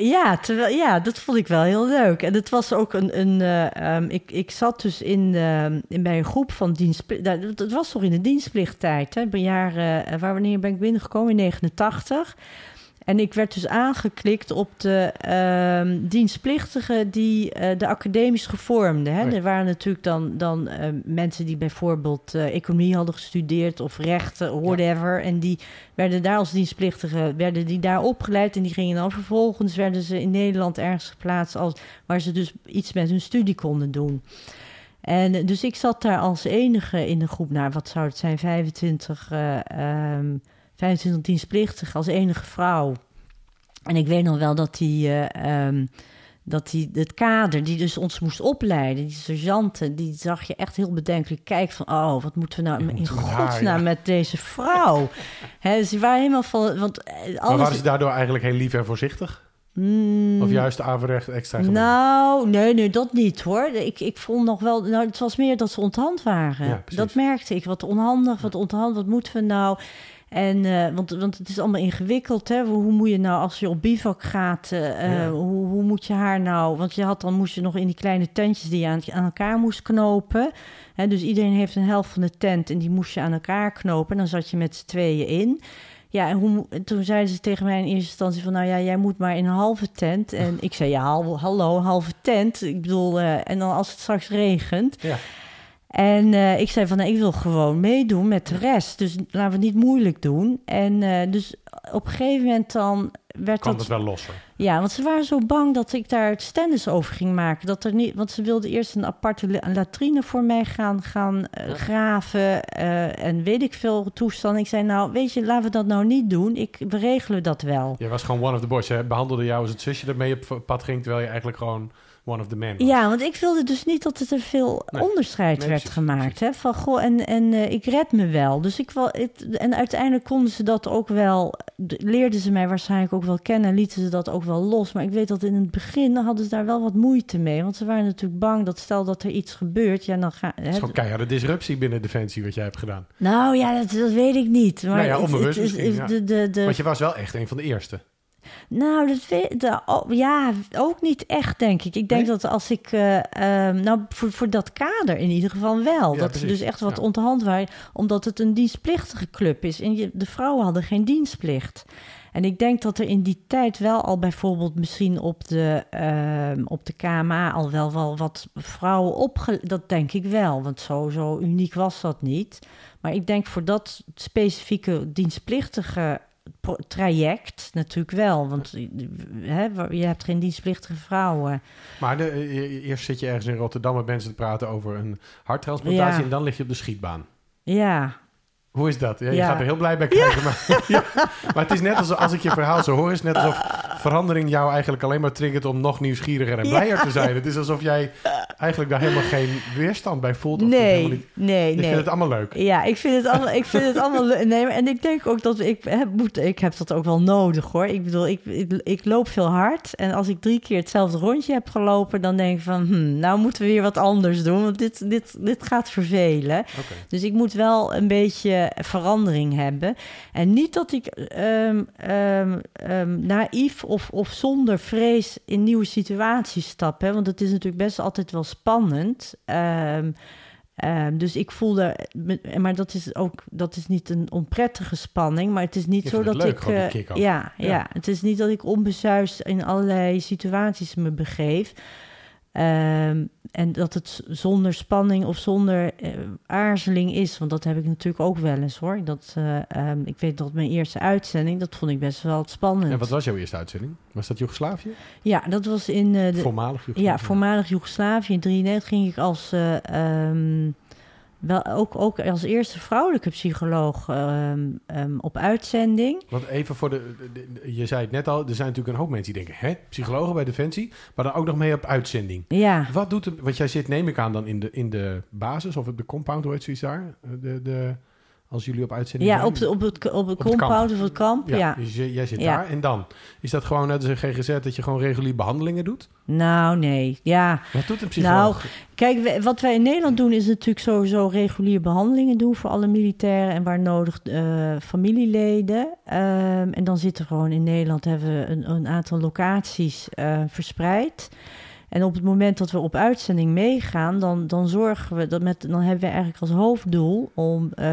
Ja, ja, dat vond ik wel heel leuk. En het was ook een. een eh, ehm, ik, ik zat dus in, ehm, in bij een groep van dienstplicht. nou, Het was toch in de dienstplichttijd, hè? Bij jaar, eh, waar wanneer ben ik binnengekomen? In 89. En ik werd dus aangeklikt op de ehm, dienstplichtigen die eh, de academisch gevormden. Hè? Er waren natuurlijk dan, dan eh, mensen die bijvoorbeeld eh, economie hadden gestudeerd of rechten, whatever. En die werden daar als dienstplichtigen, werden die daar opgeleid. En die gingen dan vervolgens, werden ze in Nederland ergens geplaatst als, waar ze dus iets met hun studie konden doen. En dus ik zat daar als enige in de groep, nou wat zou het zijn, 25, eh, ehm, 25 dienstplichtigen als enige vrouw. En ik weet nog wel dat die, eh, ehm, dat die, het kader die dus ons moest opleiden, die sergeanten, die zag je echt heel bedenkelijk kijken van, oh, wat moeten we nou in godsnaam met deze vrouw? Hè, dus die waren helemaal van, want eh, Maar alles... waren ze daardoor eigenlijk heel lief en voorzichtig? Mm, Of juist averecht extra gemeen? nou, nee, nee, dat niet hoor. Ik, ik vond nog wel, nou, het was meer dat ze onthand waren. Ja, dat merkte ik. Wat onhandig, wat onthand, wat moeten we nou? En, eh, want, want het is allemaal ingewikkeld, hè? Hoe, moet je nou, als je op bivak gaat, eh, eh, Ja. hoe, hoe moet je haar nou... Want je had dan, moest je nog in die kleine tentjes die je aan, aan elkaar moest knopen. Hè? Dus iedereen heeft een helft van de tent en die moest je aan elkaar knopen. En dan zat je met z'n tweeën in. Ja, en hoe, en toen zeiden ze tegen mij in eerste instantie van... nou ja, jij moet maar in een halve tent. En ik zei, ja, hal- hallo, halve tent. Ik bedoel, en dan als het straks regent... Ja. En eh, ik zei van, nou, ik wil gewoon meedoen met de rest. Dus laten we het niet moeilijk doen. En eh, dus op een gegeven moment dan werd dat... het wel losser. Ja, want ze waren zo bang dat ik daar stennis over ging maken. Dat er niet, want ze wilden eerst een aparte latrine voor mij gaan, gaan eh, graven. en weet ik veel toestanden. Ik zei, nou, weet je, laten we dat nou niet doen. Ik, we regelen dat wel. Je was gewoon one of the boys. Hè? Behandelde jou als het zusje dat mee op pad ging, terwijl je eigenlijk gewoon one of the men was. Ja, want ik wilde dus niet dat het er veel Nee. onderscheid Nee, werd precies, gemaakt. precies. Hè? Van goh, en, en eh, ik red me wel. Dus ik wel. Het, en uiteindelijk konden ze dat ook wel. Leerden ze mij waarschijnlijk ook wel kennen. Lieten ze dat ook wel los. Maar ik weet dat in het begin hadden ze daar wel wat moeite mee. Want ze waren natuurlijk bang dat stel dat er iets gebeurt. Ja, dan ga Het is gewoon keiharde disruptie binnen Defensie wat jij hebt gedaan. Nou ja, dat, dat weet ik niet. Maar Nou ja, het- onbewust het is- misschien, ja. de, de, de, Want je was wel echt een van de eerste. Nou, dat weet, oh, ja, ook niet echt, denk ik. Ik denk Nee? dat als ik, eh, ehm, nou, voor, voor dat kader in ieder geval wel. Ja, dat ze dus echt wat Ja. onderhand waren, omdat het een dienstplichtige club is. En je, de vrouwen hadden geen dienstplicht. En ik denk dat er in die tijd wel al bijvoorbeeld misschien op de, ehm, op de KMA al wel, wel wat vrouwen opge... Dat denk ik wel, want zo, zo uniek was dat niet. Maar ik denk voor dat specifieke dienstplichtige traject natuurlijk wel. Want eh, hè, je hebt geen dienstplichtige vrouwen. Maar de, eh, eerst zit je ergens in Rotterdam met mensen te praten over een harttransplantatie Ja. en dan lig je op de schietbaan. Ja, Hoe is dat? Ja, je Ja. gaat er heel blij bij kijken. Maar, ja. maar het is net alsof, als ik je verhaal zo hoor, is net alsof verandering jou eigenlijk alleen maar triggert om nog nieuwsgieriger en blijer te zijn. Het is alsof jij eigenlijk daar helemaal geen weerstand bij voelt. Of nee, niet, nee, je nee. vindt het allemaal leuk. Ja, ik vind het allemaal, ik vind het allemaal leuk. Nee, en ik denk ook dat ik heb, moet, ik heb dat ook wel nodig hoor. Ik bedoel, ik, ik, ik loop veel hard. En als ik drie keer hetzelfde rondje heb gelopen, dan denk ik van, hm, nou moeten we weer wat anders doen. Want dit, dit, dit gaat vervelen. Dus ik moet wel een beetje verandering hebben. En niet dat ik ehm, naïef of, of zonder vrees in nieuwe situaties stap. Hè? Want het is natuurlijk best altijd wel spannend. Ehm, ehm, dus ik voelde, maar dat is ook dat is niet een onprettige spanning, maar het is niet Je zo dat leuk, ik. eh, ja, ja, Ja. het is niet dat ik onbezuist in allerlei situaties me begeef. Ehm, en dat het zonder spanning of zonder eh, aarzeling is. Want dat heb ik natuurlijk ook wel eens hoor. Dat, eh, ehm, ik weet dat mijn eerste uitzending, dat vond ik best wel spannend. En wat was jouw eerste uitzending? Was dat Joegoslavië? Ja, dat was in de, Voormalig Joegoslavië? ja, voormalig Joegoslavië. In 93 ging ik als, eh, ehm, wel, ook, ook als eerste vrouwelijke psycholoog ehm, ehm, op uitzending. Want even voor de, de- de- Je zei het net al, er zijn natuurlijk een hoop mensen die denken... hè, psychologen bij Defensie, maar dan ook nog mee op uitzending. Ja, Wat doet het... Want jij zit, neem ik aan, dan in de, in de basis of op de compound, hoe heet zoiets daar? De, de, als jullie op uitzending ja op, de, op, het, op het het kamp. compound of het kamp. Ja, Ja, dus jij zit Ja. daar. En dan? Is dat gewoon net als een GGZ dat je gewoon reguliere behandelingen doet? Nou, nee. Ja, Wat doet een psycholoog? Kijk, we- wat wij in Nederland doen is natuurlijk sowieso regulier behandelingen doen voor alle militairen en waar nodig eh, familieleden. Ehm, en dan zitten gewoon in Nederland hebben we een, een aantal locaties eh, verspreid. En op het moment dat we op uitzending meegaan, dan, dan zorgen we dat met, dan hebben we eigenlijk als hoofddoel om eh,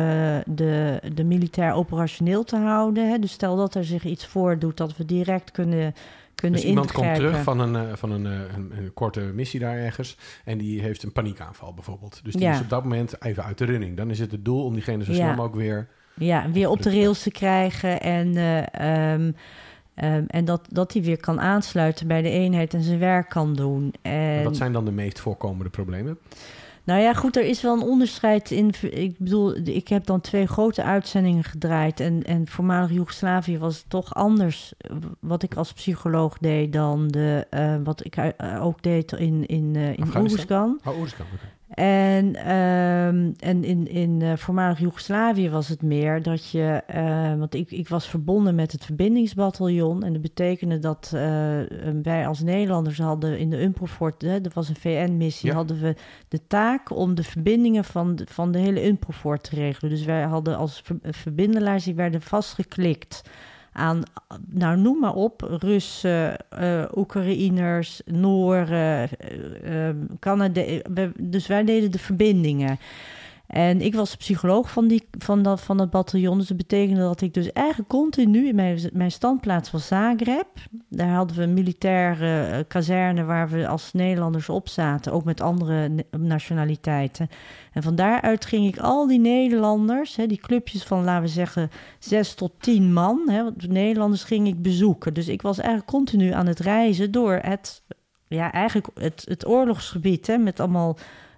de, de militair operationeel te houden. Hè. Dus stel dat er zich iets voordoet, dat we direct kunnen, kunnen dus iemand komt terug van, een, eh, van een, eh, een, een korte missie daar ergens... en die heeft een paniekaanval bijvoorbeeld. Dus die Ja. is op dat moment even uit de running. Dan is het het doel om diegene zo Ja. snel mogelijk weer... Ja, weer op de rails te krijgen en, ehm, ehm, en dat, dat hij weer kan aansluiten bij de eenheid en zijn werk kan doen. En, Wat zijn dan de meest voorkomende problemen? Nou ja, goed, er is wel een onderscheid in. Ik bedoel, ik heb dan twee grote uitzendingen gedraaid. En, en voormalig Joegoslavië was het toch anders wat ik als psycholoog deed dan de, eh, wat ik eh, ook deed in, in, eh in? Oeruzgan. Oh. En, ehm, en in, in eh, voormalig Joegoslavië was het meer dat je... eh, want ik, ik was verbonden met het verbindingsbataljon. En dat betekende dat eh, wij als Nederlanders hadden in de UNPROFOR... Hè, dat was een VN-missie, Ja. hadden we de taak om de verbindingen van de, van de hele UNPROFOR te regelen. Dus wij hadden als ver- verbindelaars, die werden vastgeklikt aan, nou noem maar op, Russen, eh Oekraïners, Nooren, eh, eh, Canada. We- Dus wij deden de verbindingen. En ik was psycholoog van, die, van, dat, van dat bataljon. Dus dat betekende dat ik dus eigenlijk continu... in Mijn, mijn standplaats was Zagreb. Daar hadden we een militaire eh, kazerne... waar we als Nederlanders op zaten. Ook met andere nationaliteiten. En van daaruit ging ik al die Nederlanders... Hè, die clubjes van, laten we zeggen, zes tot tien man... Hè, Nederlanders ging ik bezoeken. Dus ik was eigenlijk continu aan het reizen door het... Ja, eigenlijk het, het oorlogsgebied, hè, met allemaal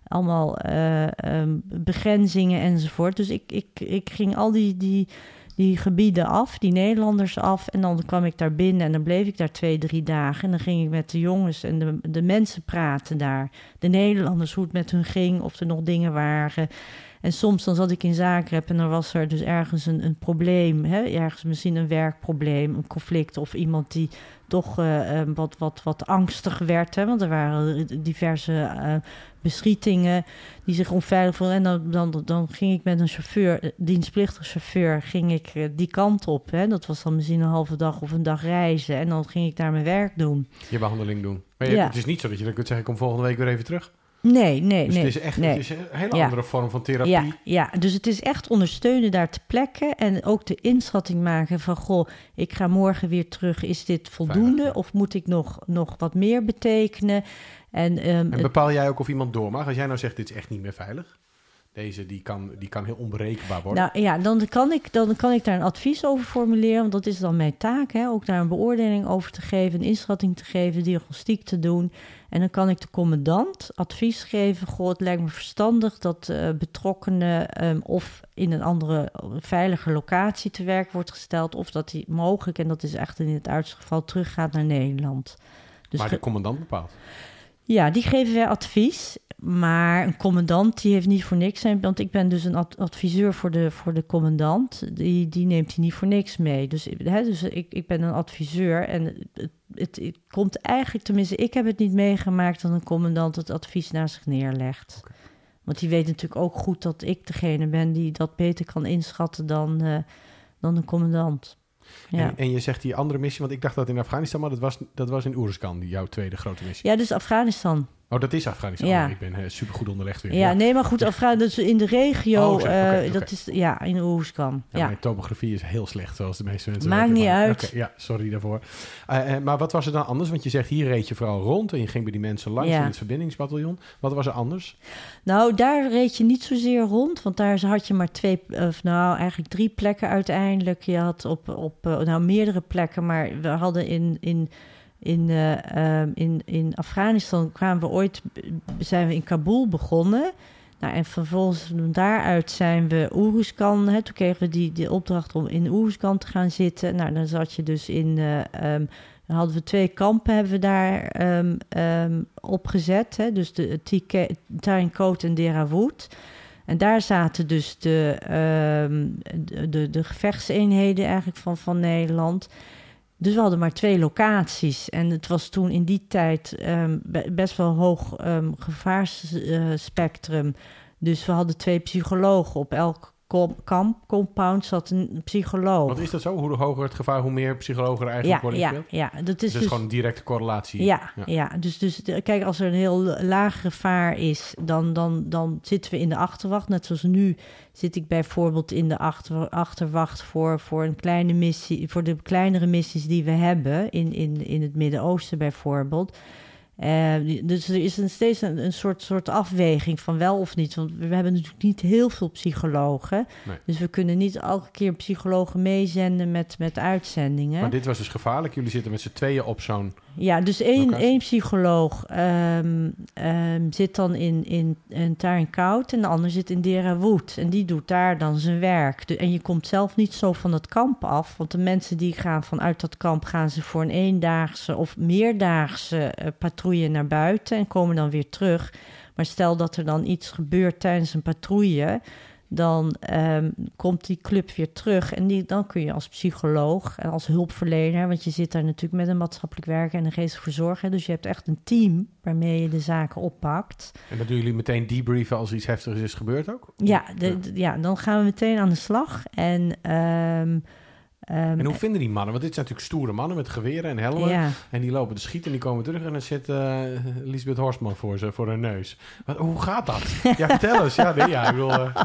allemaal eh, ehm, begrenzingen enzovoort. Dus ik, ik, ik ging al die, die, die gebieden af, die Nederlanders af. En dan kwam ik daar binnen en dan bleef ik daar twee, drie dagen. En dan ging ik met de jongens en de, de mensen praten daar. De Nederlanders, hoe het met hun ging, of er nog dingen waren. En soms dan zat ik in Zagreb en dan was er dus ergens een, een probleem. Hè? Ergens misschien een werkprobleem, een conflict of iemand die toch uh, wat, wat, wat angstig werd. Hè? Want er waren diverse uh, beschietingen die zich onveilig voelden. En dan, dan, dan ging ik met een chauffeur, dienstplichtige chauffeur, ging ik uh, die kant op. Hè? Dat was dan misschien een halve dag of een dag reizen. En dan ging ik daar mijn werk doen. Je behandeling doen. Maar je, ja. het is niet zo dat je dan kunt zeggen, ik kom volgende week weer even terug. Nee, nee, dus nee. het is echt nee. het is een hele ja. andere vorm van therapie. Ja, ja, dus het is echt ondersteunen daar te plekken en ook de inschatting maken van... goh, ik ga morgen weer terug, is dit voldoende Veilig. of moet ik nog, nog wat meer betekenen? En, um, En bepaal jij ook of iemand door mag? Als jij nou zegt, dit is echt niet meer veilig. Deze die kan, die kan heel onberekenbaar worden. Nou ja, dan kan, ik, dan kan ik daar een advies over formuleren. Want dat is dan mijn taak. Hè? Ook daar een beoordeling over te geven, een inschatting te geven, diagnostiek te doen. En dan kan ik de commandant advies geven. Goh, het lijkt me verstandig dat uh, betrokkenen um, of in een andere veilige locatie te werk wordt gesteld. Of dat hij mogelijk, en dat is echt in het uiterste geval, teruggaat naar Nederland. Dus maar de commandant bepaalt. Ja, die geven wij advies. Maar een commandant die heeft niet voor niks zijn, want ik ben dus een ad adviseur voor de, voor de commandant. Die, die neemt hij niet voor niks mee. Dus, hè, dus ik, ik ben een adviseur en het, het, het, komt eigenlijk, tenminste, ik heb het niet meegemaakt dat een commandant het advies naar zich neerlegt. Okay. Want die weet natuurlijk ook goed dat ik degene ben die dat beter kan inschatten dan, uh, dan een commandant. Ja. En, en, je zegt die andere missie, want ik dacht dat in Afghanistan, maar dat was, dat was in Oeruzkan, jouw tweede grote missie. Ja, dus Afghanistan. Oh, dat is Afghanistan. Ja. Ik ben uh, supergoed onderlegd weer. Ja, ja, nee, maar goed, Afghanistan in de regio, oh, okay, okay. dat is, ja, in Oeruzkan. Ja, ja, Mijn topografie is heel slecht, zoals de meeste mensen Maakt niet uit. Okay, ja, sorry daarvoor. Uh, maar wat was er dan anders? Want je zegt, hier reed je vooral rond en je ging bij die mensen langs in het verbindingsbataljon. Wat was er anders? Nou, daar reed je niet zozeer rond, want daar had je maar twee, of nou, eigenlijk drie plekken uiteindelijk. Je had op, op nou, meerdere plekken, maar we hadden in... in in, uh, um, in, in Afghanistan kwamen we ooit, zijn we in Kabul begonnen. Nou, en vervolgens daaruit zijn we Oeruzkan. Hè, toen kregen we die, die opdracht om in Oeruzkan te gaan zitten. Nou, dan zat je dus in. Um, dan hadden we twee kampen hebben we daar um, opgezet. Hè, dus de Tarinkot en Derawood. En daar zaten dus de, de, de, de gevechtseenheden eigenlijk van, van Nederland. Dus we hadden maar twee locaties. En het was toen in die tijd um, best wel hoog um, gevaarsspectrum. dus we hadden twee psychologen op elk compound zat een psycholoog. Wat is dat zo? Hoe hoger het gevaar, hoe meer psychologen er eigenlijk ja, worden ja? Ja, dat is dus, dus gewoon een directe correlatie. Ja, ja. ja. Dus, dus kijk, als er een heel laag gevaar is, dan, dan, dan zitten we in de achterwacht. Net zoals nu zit ik bijvoorbeeld in de achter, achterwacht voor, voor een kleine missie, voor de kleinere missies die we hebben in, in, in het Midden-Oosten bijvoorbeeld. Uh, dus er is een, steeds een, een, soort, soort afweging van wel of niet. Want we hebben natuurlijk niet heel veel psychologen. Nee. Dus we kunnen niet elke keer psychologen meezenden met, met uitzendingen. Maar dit was dus gevaarlijk. Jullie zitten met z'n tweeën op zo'n. Ja, dus één, één psycholoog um, um, zit dan in, in, in Tarinkout en de ander zit in Derawood. En die doet daar dan zijn werk. De, en je komt zelf niet zo van het kamp af. Want de mensen die gaan vanuit dat kamp... gaan ze voor een eendaagse of meerdaagse uh, patrouille naar buiten... en komen dan weer terug. Maar stel dat er dan iets gebeurt tijdens een patrouille dan um, komt die club weer terug. En die, dan kun je als psycholoog en als hulpverlener, want je zit daar natuurlijk met een maatschappelijk werker en een geestelijk verzorger. Dus je hebt echt een team waarmee je de zaken oppakt. En dan doen jullie meteen debriefen als iets heftigs is gebeurd ook? Ja, de, ja dan gaan we meteen aan de slag. En. Um, Um, en hoe vinden die mannen? Want dit zijn natuurlijk stoere mannen met geweren en helmen. Ja. En die lopen te schieten en die komen terug. En dan zit uh, Lisbeth Horstman voor, ze, voor haar neus. Wat, hoe gaat dat? Ja, vertel eens. Ja, nee, ja, ik wil, uh,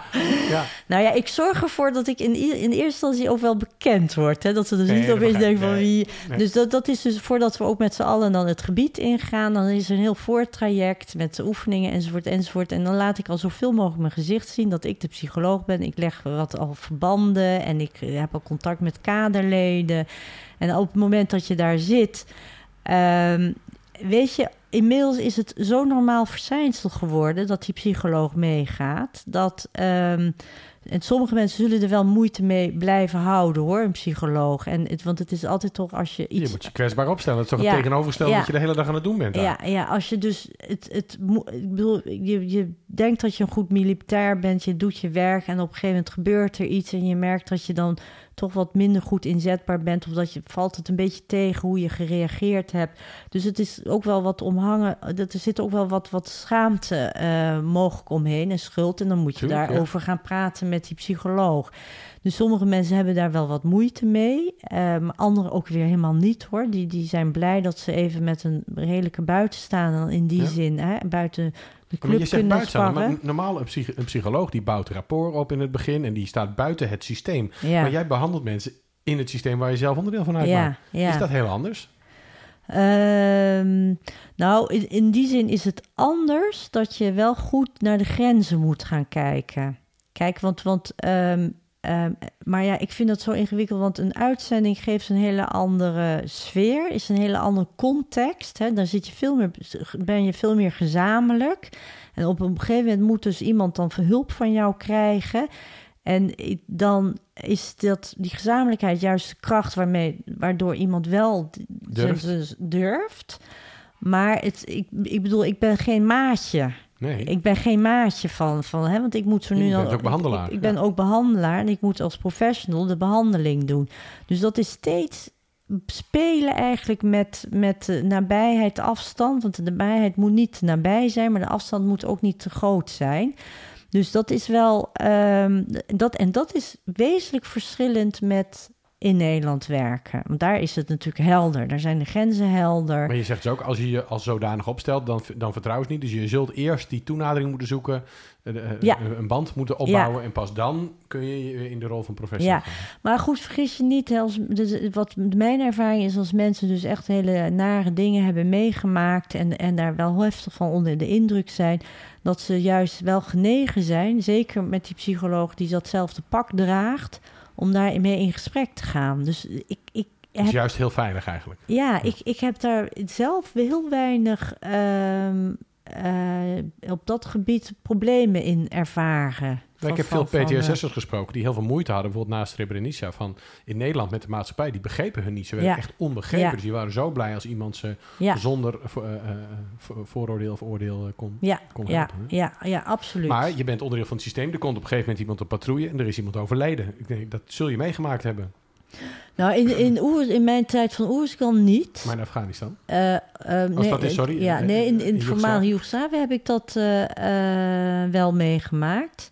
ja. Nou ja, ik zorg ervoor dat ik in, in eerste instantie ook wel bekend word. Hè? Dat ze dus nee, niet opeens denken van wie... Nee. Dus dat, dat is dus voordat we ook met z'n allen dan het gebied ingaan. Dan is er een heel voortraject met oefeningen enzovoort enzovoort. En dan laat ik al zoveel mogelijk mijn gezicht zien dat ik de psycholoog ben. Ik leg wat al verbanden en ik heb al contact met kaderleden. En op het moment dat je daar zit, um, weet je, inmiddels is het zo normaal verschijnsel geworden dat die psycholoog meegaat. Dat ehm, en sommige mensen zullen er wel moeite mee blijven houden, hoor, een psycholoog. En het, want het is altijd toch als je iets... Je moet je kwetsbaar opstellen. Het is toch ja, het tegenovergestelde ja, dat je de hele dag aan het doen bent. Ja, ja, als je dus... Het, het, ik bedoel, je, je denkt dat je een goed militair bent, je doet je werk... en op een gegeven moment gebeurt er iets en je merkt dat je dan toch wat minder goed inzetbaar bent. Of dat je valt het een beetje tegen hoe je gereageerd hebt. Dus het is ook wel wat omhangen. Er zit ook wel wat, wat schaamte uh, mogelijk omheen en schuld. En dan moet je daarover gaan praten met die psycholoog. Dus sommige mensen hebben daar wel wat moeite mee. Um, anderen ook weer helemaal niet hoor. Die, die zijn blij dat ze even met een redelijke buitenstaander in die zin, hè, buiten maar je zegt buiten, maar normaal een, psych een, psycholoog die bouwt rapport op in het begin en die staat buiten het systeem. Ja. Maar jij behandelt mensen in het systeem waar je zelf onderdeel van uitmaakt. Ja, Is dat heel anders? Um, nou, in, in die zin is het anders dat je wel goed naar de grenzen moet gaan kijken. Kijk, want, want um, Ehm, maar ja, ik vind dat zo ingewikkeld, want een uitzending geeft een hele andere sfeer, is een hele andere context. Hè? Dan zit je veel meer, ben je veel meer gezamenlijk. En op een gegeven moment moet dus iemand dan hulp van jou krijgen. En dan is dat, die gezamenlijkheid juist de kracht waarmee, waardoor iemand wel durft. durft. Maar het, ik, ik bedoel, ik ben geen maatje. Nee. Ik ben geen maatje van, van hè, want ik moet zo nu dan. ook behandelaar. Ik, ben ook behandelaar en ik moet als professional de behandeling doen. Dus dat is steeds spelen eigenlijk met, met de nabijheid, afstand. Want de nabijheid moet niet nabij zijn, maar de afstand moet ook niet te groot zijn. Dus dat is wel. Um, dat, en dat is wezenlijk verschillend met in Nederland werken. Want daar is het natuurlijk helder. Daar zijn de grenzen helder. Maar je zegt dus ook, als je je als zodanig opstelt, dan, dan vertrouw je niet. Dus je zult eerst die toenadering moeten zoeken, eh, eh, ja. een band moeten opbouwen... en pas dan kun je in de rol van professional ja. Maar goed, vergis je niet. Als, dus wat mijn ervaring is, als mensen dus echt hele nare dingen hebben meegemaakt... en, en daar wel heftig van onder de indruk zijn... dat ze juist wel genegen zijn, zeker met die psycholoog die datzelfde pak draagt om daarmee in gesprek te gaan. Dus ik, ik heb, is juist heel veilig eigenlijk. Ja, Ik, ik heb daar zelf heel weinig ehm, eh, op dat gebied problemen in ervaren. Ik heb veel PTSS'ers gesproken die heel veel moeite hadden, bijvoorbeeld naast Srebrenica, van in Nederland met de maatschappij. Die begrepen hun niet. Ze werden echt onbegrepen. Dus die waren zo blij als iemand ze zonder uh, vooroordeel of oordeel kon, ja. kon helpen. Ja, ja, absoluut. Maar je bent onderdeel van het systeem. Er komt op een gegeven moment iemand op patrouille en er is iemand overleden. Ik denk, dat zul je meegemaakt hebben. Nou, in, in, in mijn tijd van Oerskan niet. Maar in Afghanistan? Uh, uh, nee, dat is, sorry? Ja, nee, in, in, in voormalig Joegoslavië heb ik dat uh, wel meegemaakt.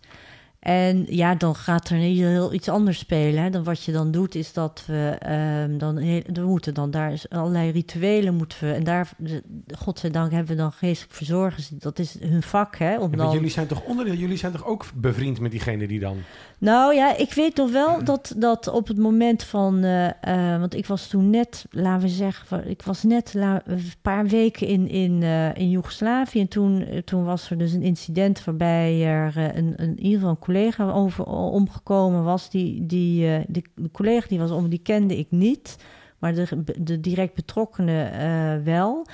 En ja, dan gaat er heel iets anders spelen. Hè. Dan wat je dan doet, is dat we um, dan we moeten dan daar allerlei rituelen moeten we. En daar, godzijdank, hebben we dan geestelijk verzorgers. Dat is hun vak. Hè, om dan... Jullie zijn toch onderdeel, jullie zijn toch ook bevriend met diegene die dan. Nou ja, ik weet nog wel dat, dat op het moment van. Uh, uh, want ik was toen net, laten we zeggen, ik was net een paar weken in, in, uh, in Joegoslavië. En toen, toen was er dus een incident waarbij er een, een, in ieder geval een collega over, omgekomen was. Die, die, de, de, collega die was om, die kende ik niet. Maar de, de direct betrokkenen wel.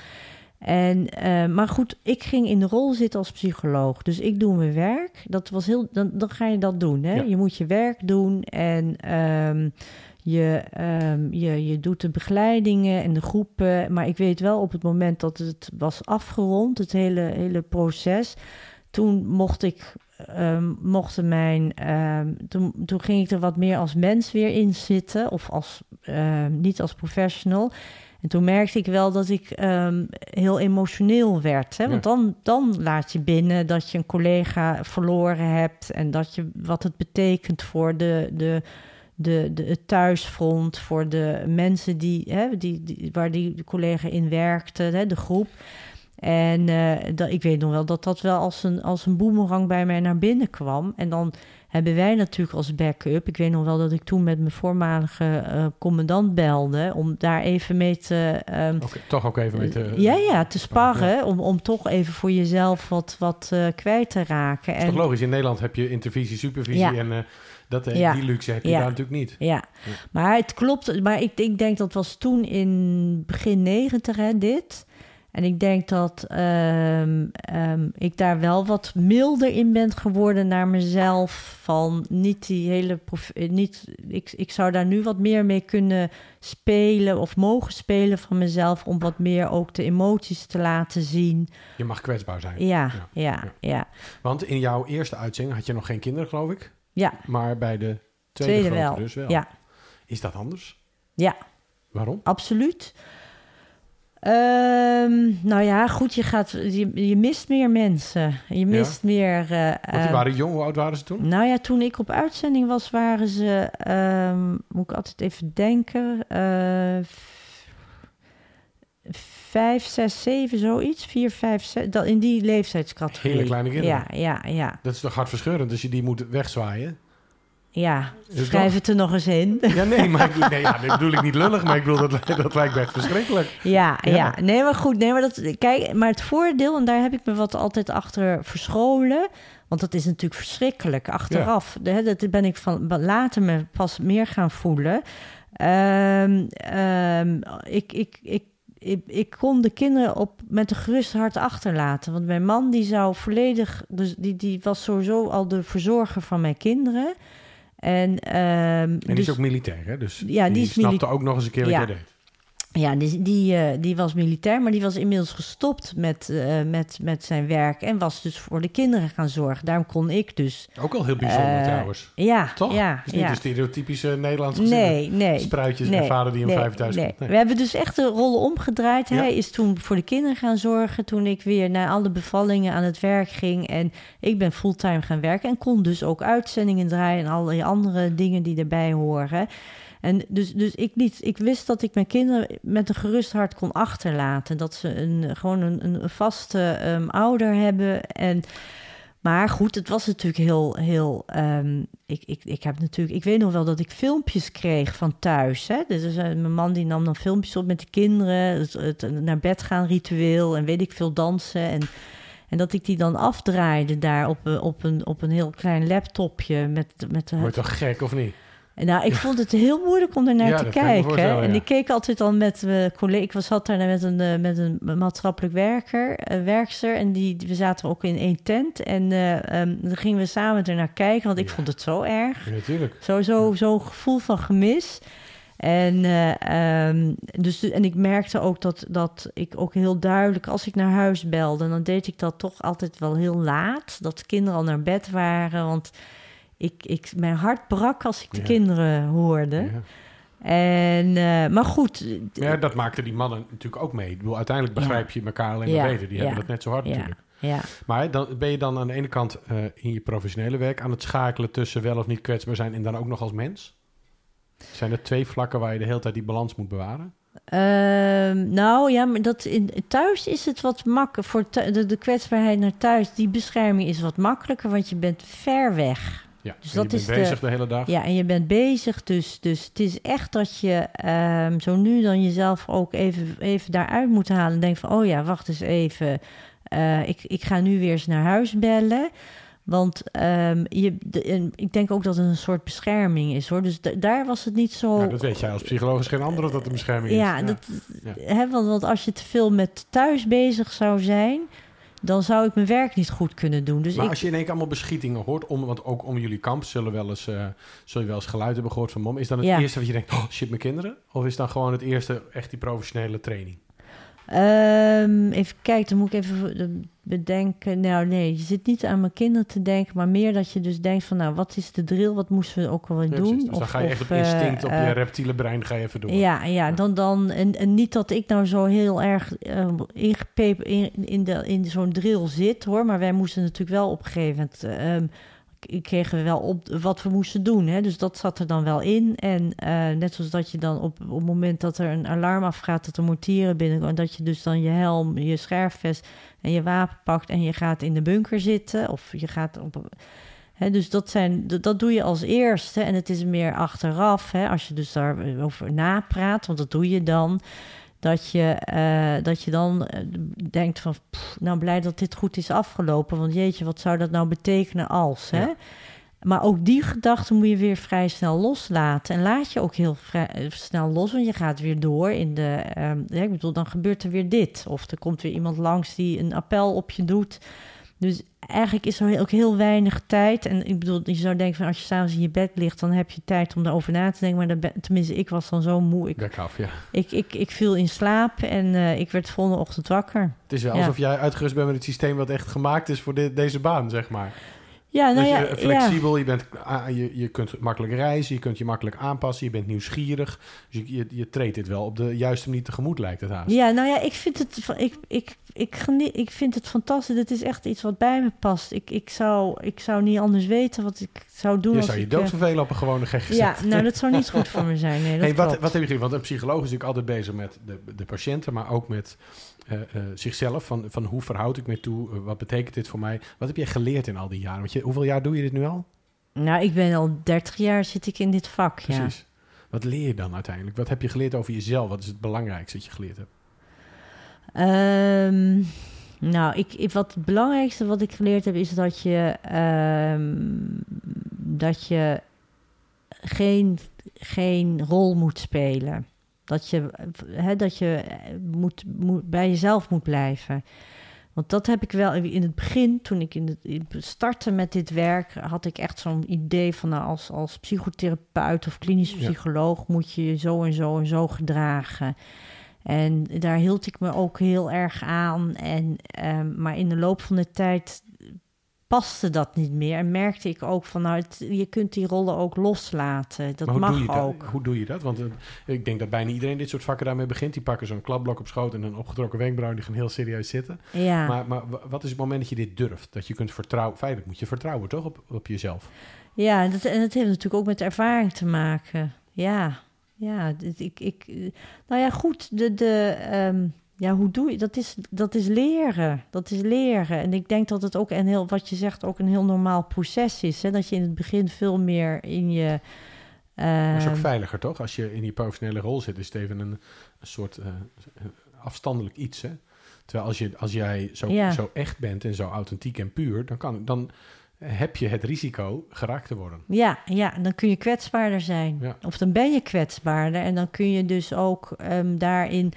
En, uh, maar goed, ik ging in de rol zitten als psycholoog. Dus ik doe mijn werk. Dat was heel, dan, dan ga je dat doen. Hè? Je moet je werk doen en um, je, um, je, je doet de begeleidingen en de groepen. Maar ik weet wel op het moment dat het was afgerond, het hele, hele proces. Toen mocht ik um, mochten mijn. toen, toen ging ik er wat meer als mens weer in zitten. Of als, niet als professional. En toen merkte ik wel dat ik um, heel emotioneel werd. Hè? Want dan, dan laat je binnen dat je een collega verloren hebt en dat je wat het betekent voor de, de, de, de, het thuisfront, voor de mensen die, hè, die, die waar die collega in werkte, hè, de groep. En uh, dat, ik weet nog wel dat dat wel als een, als een boemerang bij mij naar binnen kwam. En dan hebben wij natuurlijk als backup. Ik weet nog wel dat ik toen met mijn voormalige uh, commandant belde om daar even mee te. Um, toch ook even mee te. ja, ja, te sparren. Om, om toch even voor jezelf wat, wat uh, kwijt te raken. Dat is en, toch logisch? In Nederland heb je intervisie, supervisie ja. en. Dat, ja. Die luxe heb je daar natuurlijk niet. Ja. maar het klopt. Maar ik, ik denk dat was toen in begin negentig, dit. En ik denk dat ehm, ehm, ik daar wel wat milder in ben geworden naar mezelf. Van niet die hele. eh, Niet, ik, ik zou daar nu wat meer mee kunnen spelen of mogen spelen van mezelf. Om wat meer ook de emoties te laten zien. Je mag kwetsbaar zijn. Ja, Ja, ja, ja. Want in jouw eerste uitzending had je nog geen kinderen, geloof ik. Ja, Maar bij de tweede, tweede grote wel. dus wel. Ja, Is dat anders? ja. Waarom? absoluut. Ehm, nou ja, goed, je, gaat, je, je mist meer mensen. Je mist meer... Want die eh, waren jong. Hoe oud waren ze toen? Nou ja, toen ik op uitzending was, waren ze... ehm, moet ik altijd even denken... eh, vijf, zes, zeven, zoiets. Vier, vijf, zes... Dat, in die leeftijdscategorie. Hele kleine kinderen. Ja, ja, ja. Dat is toch hartverscheurend als je die moet wegzwaaien? Ja, schrijf het er nog eens in. Ja, nee, maar ik, nee, ja, dat bedoel ik niet lullig, maar ik bedoel, dat, dat lijkt me echt verschrikkelijk. Ja, Ja. ja, Nee, maar goed. Nee, maar, dat, kijk, maar het voordeel, en daar heb ik me wat altijd achter verscholen. Want dat is natuurlijk verschrikkelijk achteraf. De- Dat ben ik van later me pas meer gaan voelen. Ehm, ehm, ik, ik, ik, ik, ik kon de kinderen op, met een gerust hart achterlaten. Want mijn man die zou volledig... Dus die, die was sowieso al de verzorger van mijn kinderen. En, ehm, En die dus- is ook militair, hè? Dus Ja, die is snapte ook nog eens een keer wat Ja. jij deed. Ja, die, die, eh, die was militair, maar die was inmiddels gestopt met, eh, met, met zijn werk en was dus voor de kinderen gaan zorgen. Daarom kon ik dus. Ook al heel bijzonder eh, trouwens. Ja, Toch? ja, Het is niet ja. de stereotypische Nederlandse gezinnen. Nee, nee. Spruitjes nee, en vader die nee, vijf thuis nee. komt. Nee. We hebben dus echt de rollen omgedraaid. Ja. Hij is toen voor de kinderen gaan zorgen. Toen ik weer naar alle bevallingen aan het werk ging. En ik ben fulltime gaan werken. En kon dus ook uitzendingen draaien en allerlei andere dingen die erbij horen. En dus, dus ik, liet, ik wist dat ik mijn kinderen met een gerust hart kon achterlaten. Dat ze een, gewoon een, een vaste ehm, ouder hebben. En, maar goed, het was natuurlijk heel. heel ehm, ik, ik, ik heb natuurlijk. Ik weet nog wel dat ik filmpjes kreeg van thuis. Hè? Dus eh, mijn man die nam dan filmpjes op met de kinderen. Het, naar bed gaan ritueel en weet ik veel dansen. En, en dat ik die dan afdraaide daar op, een- op, een, op een heel klein laptopje. Met, met, Word je toch gek of niet? En nou, ik vond het heel moeilijk om ernaar Ja, te kijken. En ik keek altijd al met mijn collega. Ik was zat daar met een, eh, met een maatschappelijk werker, eh, werkster. En die, we zaten ook in één tent. En eh, ehm, dan gingen we samen ernaar kijken, want ik Ja. vond het zo erg. Ja, natuurlijk. Zo, zo, zo'n gevoel van gemis. En, eh, ehm, dus, en ik merkte ook dat, dat ik ook heel duidelijk, als ik naar huis belde, dan deed ik dat toch altijd wel heel laat. Dat de kinderen al naar bed waren. Want ik, ik, mijn hart brak als ik de Ja. kinderen hoorde. Ja. En, eh, maar goed. Ja, dat maakten die mannen natuurlijk ook mee. Ik bedoel, uiteindelijk begrijp je elkaar alleen Ja, maar beter. Die hebben dat net zo hard natuurlijk. ja. Maar dan, ben je dan aan de ene kant eh, in je professionele werk aan het schakelen tussen wel of niet kwetsbaar zijn en dan ook nog als mens? Zijn er twee vlakken waar je de hele tijd die balans moet bewaren? Ehm, nou ja, maar dat in, thuis is het wat makkelijker. Voor de, de kwetsbaarheid naar thuis, die bescherming is wat makkelijker, want je bent ver weg. Ja, Dus dat je bent is bezig de, hele dag. Ja, en je bent bezig, dus, dus het is echt dat je ehm, zo nu dan jezelf ook even, even daaruit moet halen. En denk van, oh ja, wacht eens even. Eh, ik, ik ga nu weer eens naar huis bellen. Want ehm, je, de- ik denk ook dat het een soort bescherming is hoor. Dus da- daar was het niet zo. Nou, dat weet jij als psycholoog is geen andere dat de bescherming ja, is. Dat, Ja. Hè, want, want als je te veel met thuis bezig zou zijn, dan zou ik mijn werk niet goed kunnen doen. Dus maar ik, als je in één keer allemaal beschietingen hoort, om, want ook om jullie kamp zullen wel eens, eh, zul je wel eens geluid hebben gehoord van mom. Is dan het Ja. eerste wat je denkt, oh shit, mijn kinderen? Of is dan gewoon het eerste echt die professionele training? Ehm, even kijken, dan moet ik even bedenken. Nou, nee, je zit niet aan mijn kinderen te denken, maar meer dat je dus denkt van, nou, wat is de drill? Wat moesten we ook alweer Ja, doen? Dus dan ga je echt op instinct, op eh, je eh, reptiele brein ga je even door. Ja, ja, dan, dan en, en niet dat ik nou zo heel erg eh, ingepepen in, in, de, in zo'n drill zit, hoor. Maar wij moesten natuurlijk wel op een gegeven moment... k- kregen we wel op wat we moesten doen. Hè? Dus dat zat er dan wel in. En eh, net zoals dat je dan op, op het moment dat er een alarm afgaat... dat er mortieren binnenkomen... dat je dus dan je helm, je scherfvest en je wapen pakt... en je gaat in de bunker zitten. Of je gaat op... Hè, dus dat, zijn, dat, doe je als eerste. En het is meer achteraf, hè, als je dus daarover napraat, want dat doe je dan. Dat je, eh, dat je dan eh, denkt van, pff, nou blij dat dit goed is afgelopen. Want jeetje, wat zou dat nou betekenen als? Hè? Ja. Maar ook die gedachten moet je weer vrij snel loslaten. En laat je ook heel vrij, eh, snel los, want je gaat weer door in de... ehm, ja, ik bedoel, dan gebeurt er weer dit. Of er komt weer iemand langs die een appel op je doet. Dus eigenlijk is er ook heel weinig tijd. En ik bedoel, je zou denken van als je s'avonds in je bed ligt... dan heb je tijd om daarover na te denken. Maar dan ben- tenminste, ik was dan zo moe. Ik, af, ja. ik, ik, ik viel in slaap en eh, ik werd de volgende ochtend wakker. Het is wel Ja. alsof jij uitgerust bent met het systeem wat echt gemaakt is voor dit- deze baan, zeg maar. Ja, nou dus ja, je, ja. flexibel, je, bent, ah, je, je kunt makkelijk reizen, je kunt je makkelijk aanpassen, je bent nieuwsgierig. Dus je, je, je treedt dit wel op de juiste manier tegemoet, lijkt het haast. Ja, nou ja, ik vind het, ik, ik, ik, genie- ik vind het fantastisch. Het is echt iets wat bij me past. Ik, ik, zou, ik zou niet anders weten wat ik zou doen. je als zou je ik, eh, op een gewone GGZ. Ja, nou, dat zou niet goed voor me zijn. Nee, dat Hey, wat, klopt. wat heb je gedaan? Want een psycholoog is natuurlijk altijd bezig met de, de patiënten, maar ook met eh, eh, zichzelf. Van, van hoe verhoud ik me toe? Eh, wat betekent dit voor mij? Wat heb jij geleerd in al die jaren? Want je, hoeveel jaar doe je dit nu al? Nou, ik ben al 30 jaar zit ik in dit vak, ja. Precies. Wat leer je dan uiteindelijk? Wat heb je geleerd over jezelf? Wat is het belangrijkste dat je geleerd hebt? Ehm, nou, ik, ik, wat het belangrijkste wat ik geleerd heb is dat je, ehm, dat je geen, geen rol moet spelen. Dat je, hè, dat je eh, moet, moet, bij jezelf moet blijven. Want dat heb ik wel in het begin, toen ik in het in startte met dit werk, had ik echt zo'n idee van nou, als, als psychotherapeut of klinisch Ja. psycholoog moet je je zo en zo en zo gedragen. En daar hield ik me ook heel erg aan. En, ehm, maar in de loop van de tijd paste dat niet meer. En merkte ik ook van, nou, het- je kunt die rollen ook loslaten. Dat mag doe je ook. Dat? Hoe doe je dat? Want eh, ik denk dat bijna iedereen dit soort vakken daarmee begint. Die pakken zo'n klapblok op schoot en een opgetrokken wenkbrauw. Die gaan heel serieus zitten. Ja. Maar, maar wa- wat is het moment dat je dit durft? Dat je kunt vertrouwen. Feitelijk moet je vertrouwen toch op, op jezelf? Ja, dat, en dat heeft natuurlijk ook met ervaring te maken. Ja, ja. dit- Ik, ik, eh, nou ja, goed. De, de, ehm, ja, hoe doe je dat? Is, dat is leren. Dat is leren. En ik denk dat het ook een heel, wat je zegt, ook een heel normaal proces is. Hè? Dat je in het begin veel meer in je. Dat is ook ehm, veiliger toch? Als je in die professionele rol zit, is het even een, een soort eh, afstandelijk iets. Hè? Terwijl als, je, als jij zo, Ja. zo echt bent en zo authentiek en puur, dan, kan, dan heb je het risico geraakt te worden. Ja, ja, dan kun je kwetsbaarder zijn. Ja. Of dan ben je kwetsbaarder en dan kun je dus ook ehm, daarin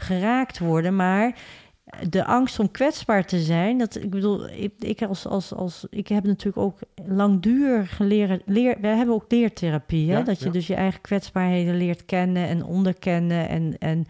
geraakt worden. Maar de angst om kwetsbaar te zijn, dat ik bedoel, ik, ik als, als, als ik heb natuurlijk ook langdurig leren, leer, wij hebben ook leertherapie, hè? Ja, dat je ja. dus je eigen kwetsbaarheden leert kennen en onderkennen en, en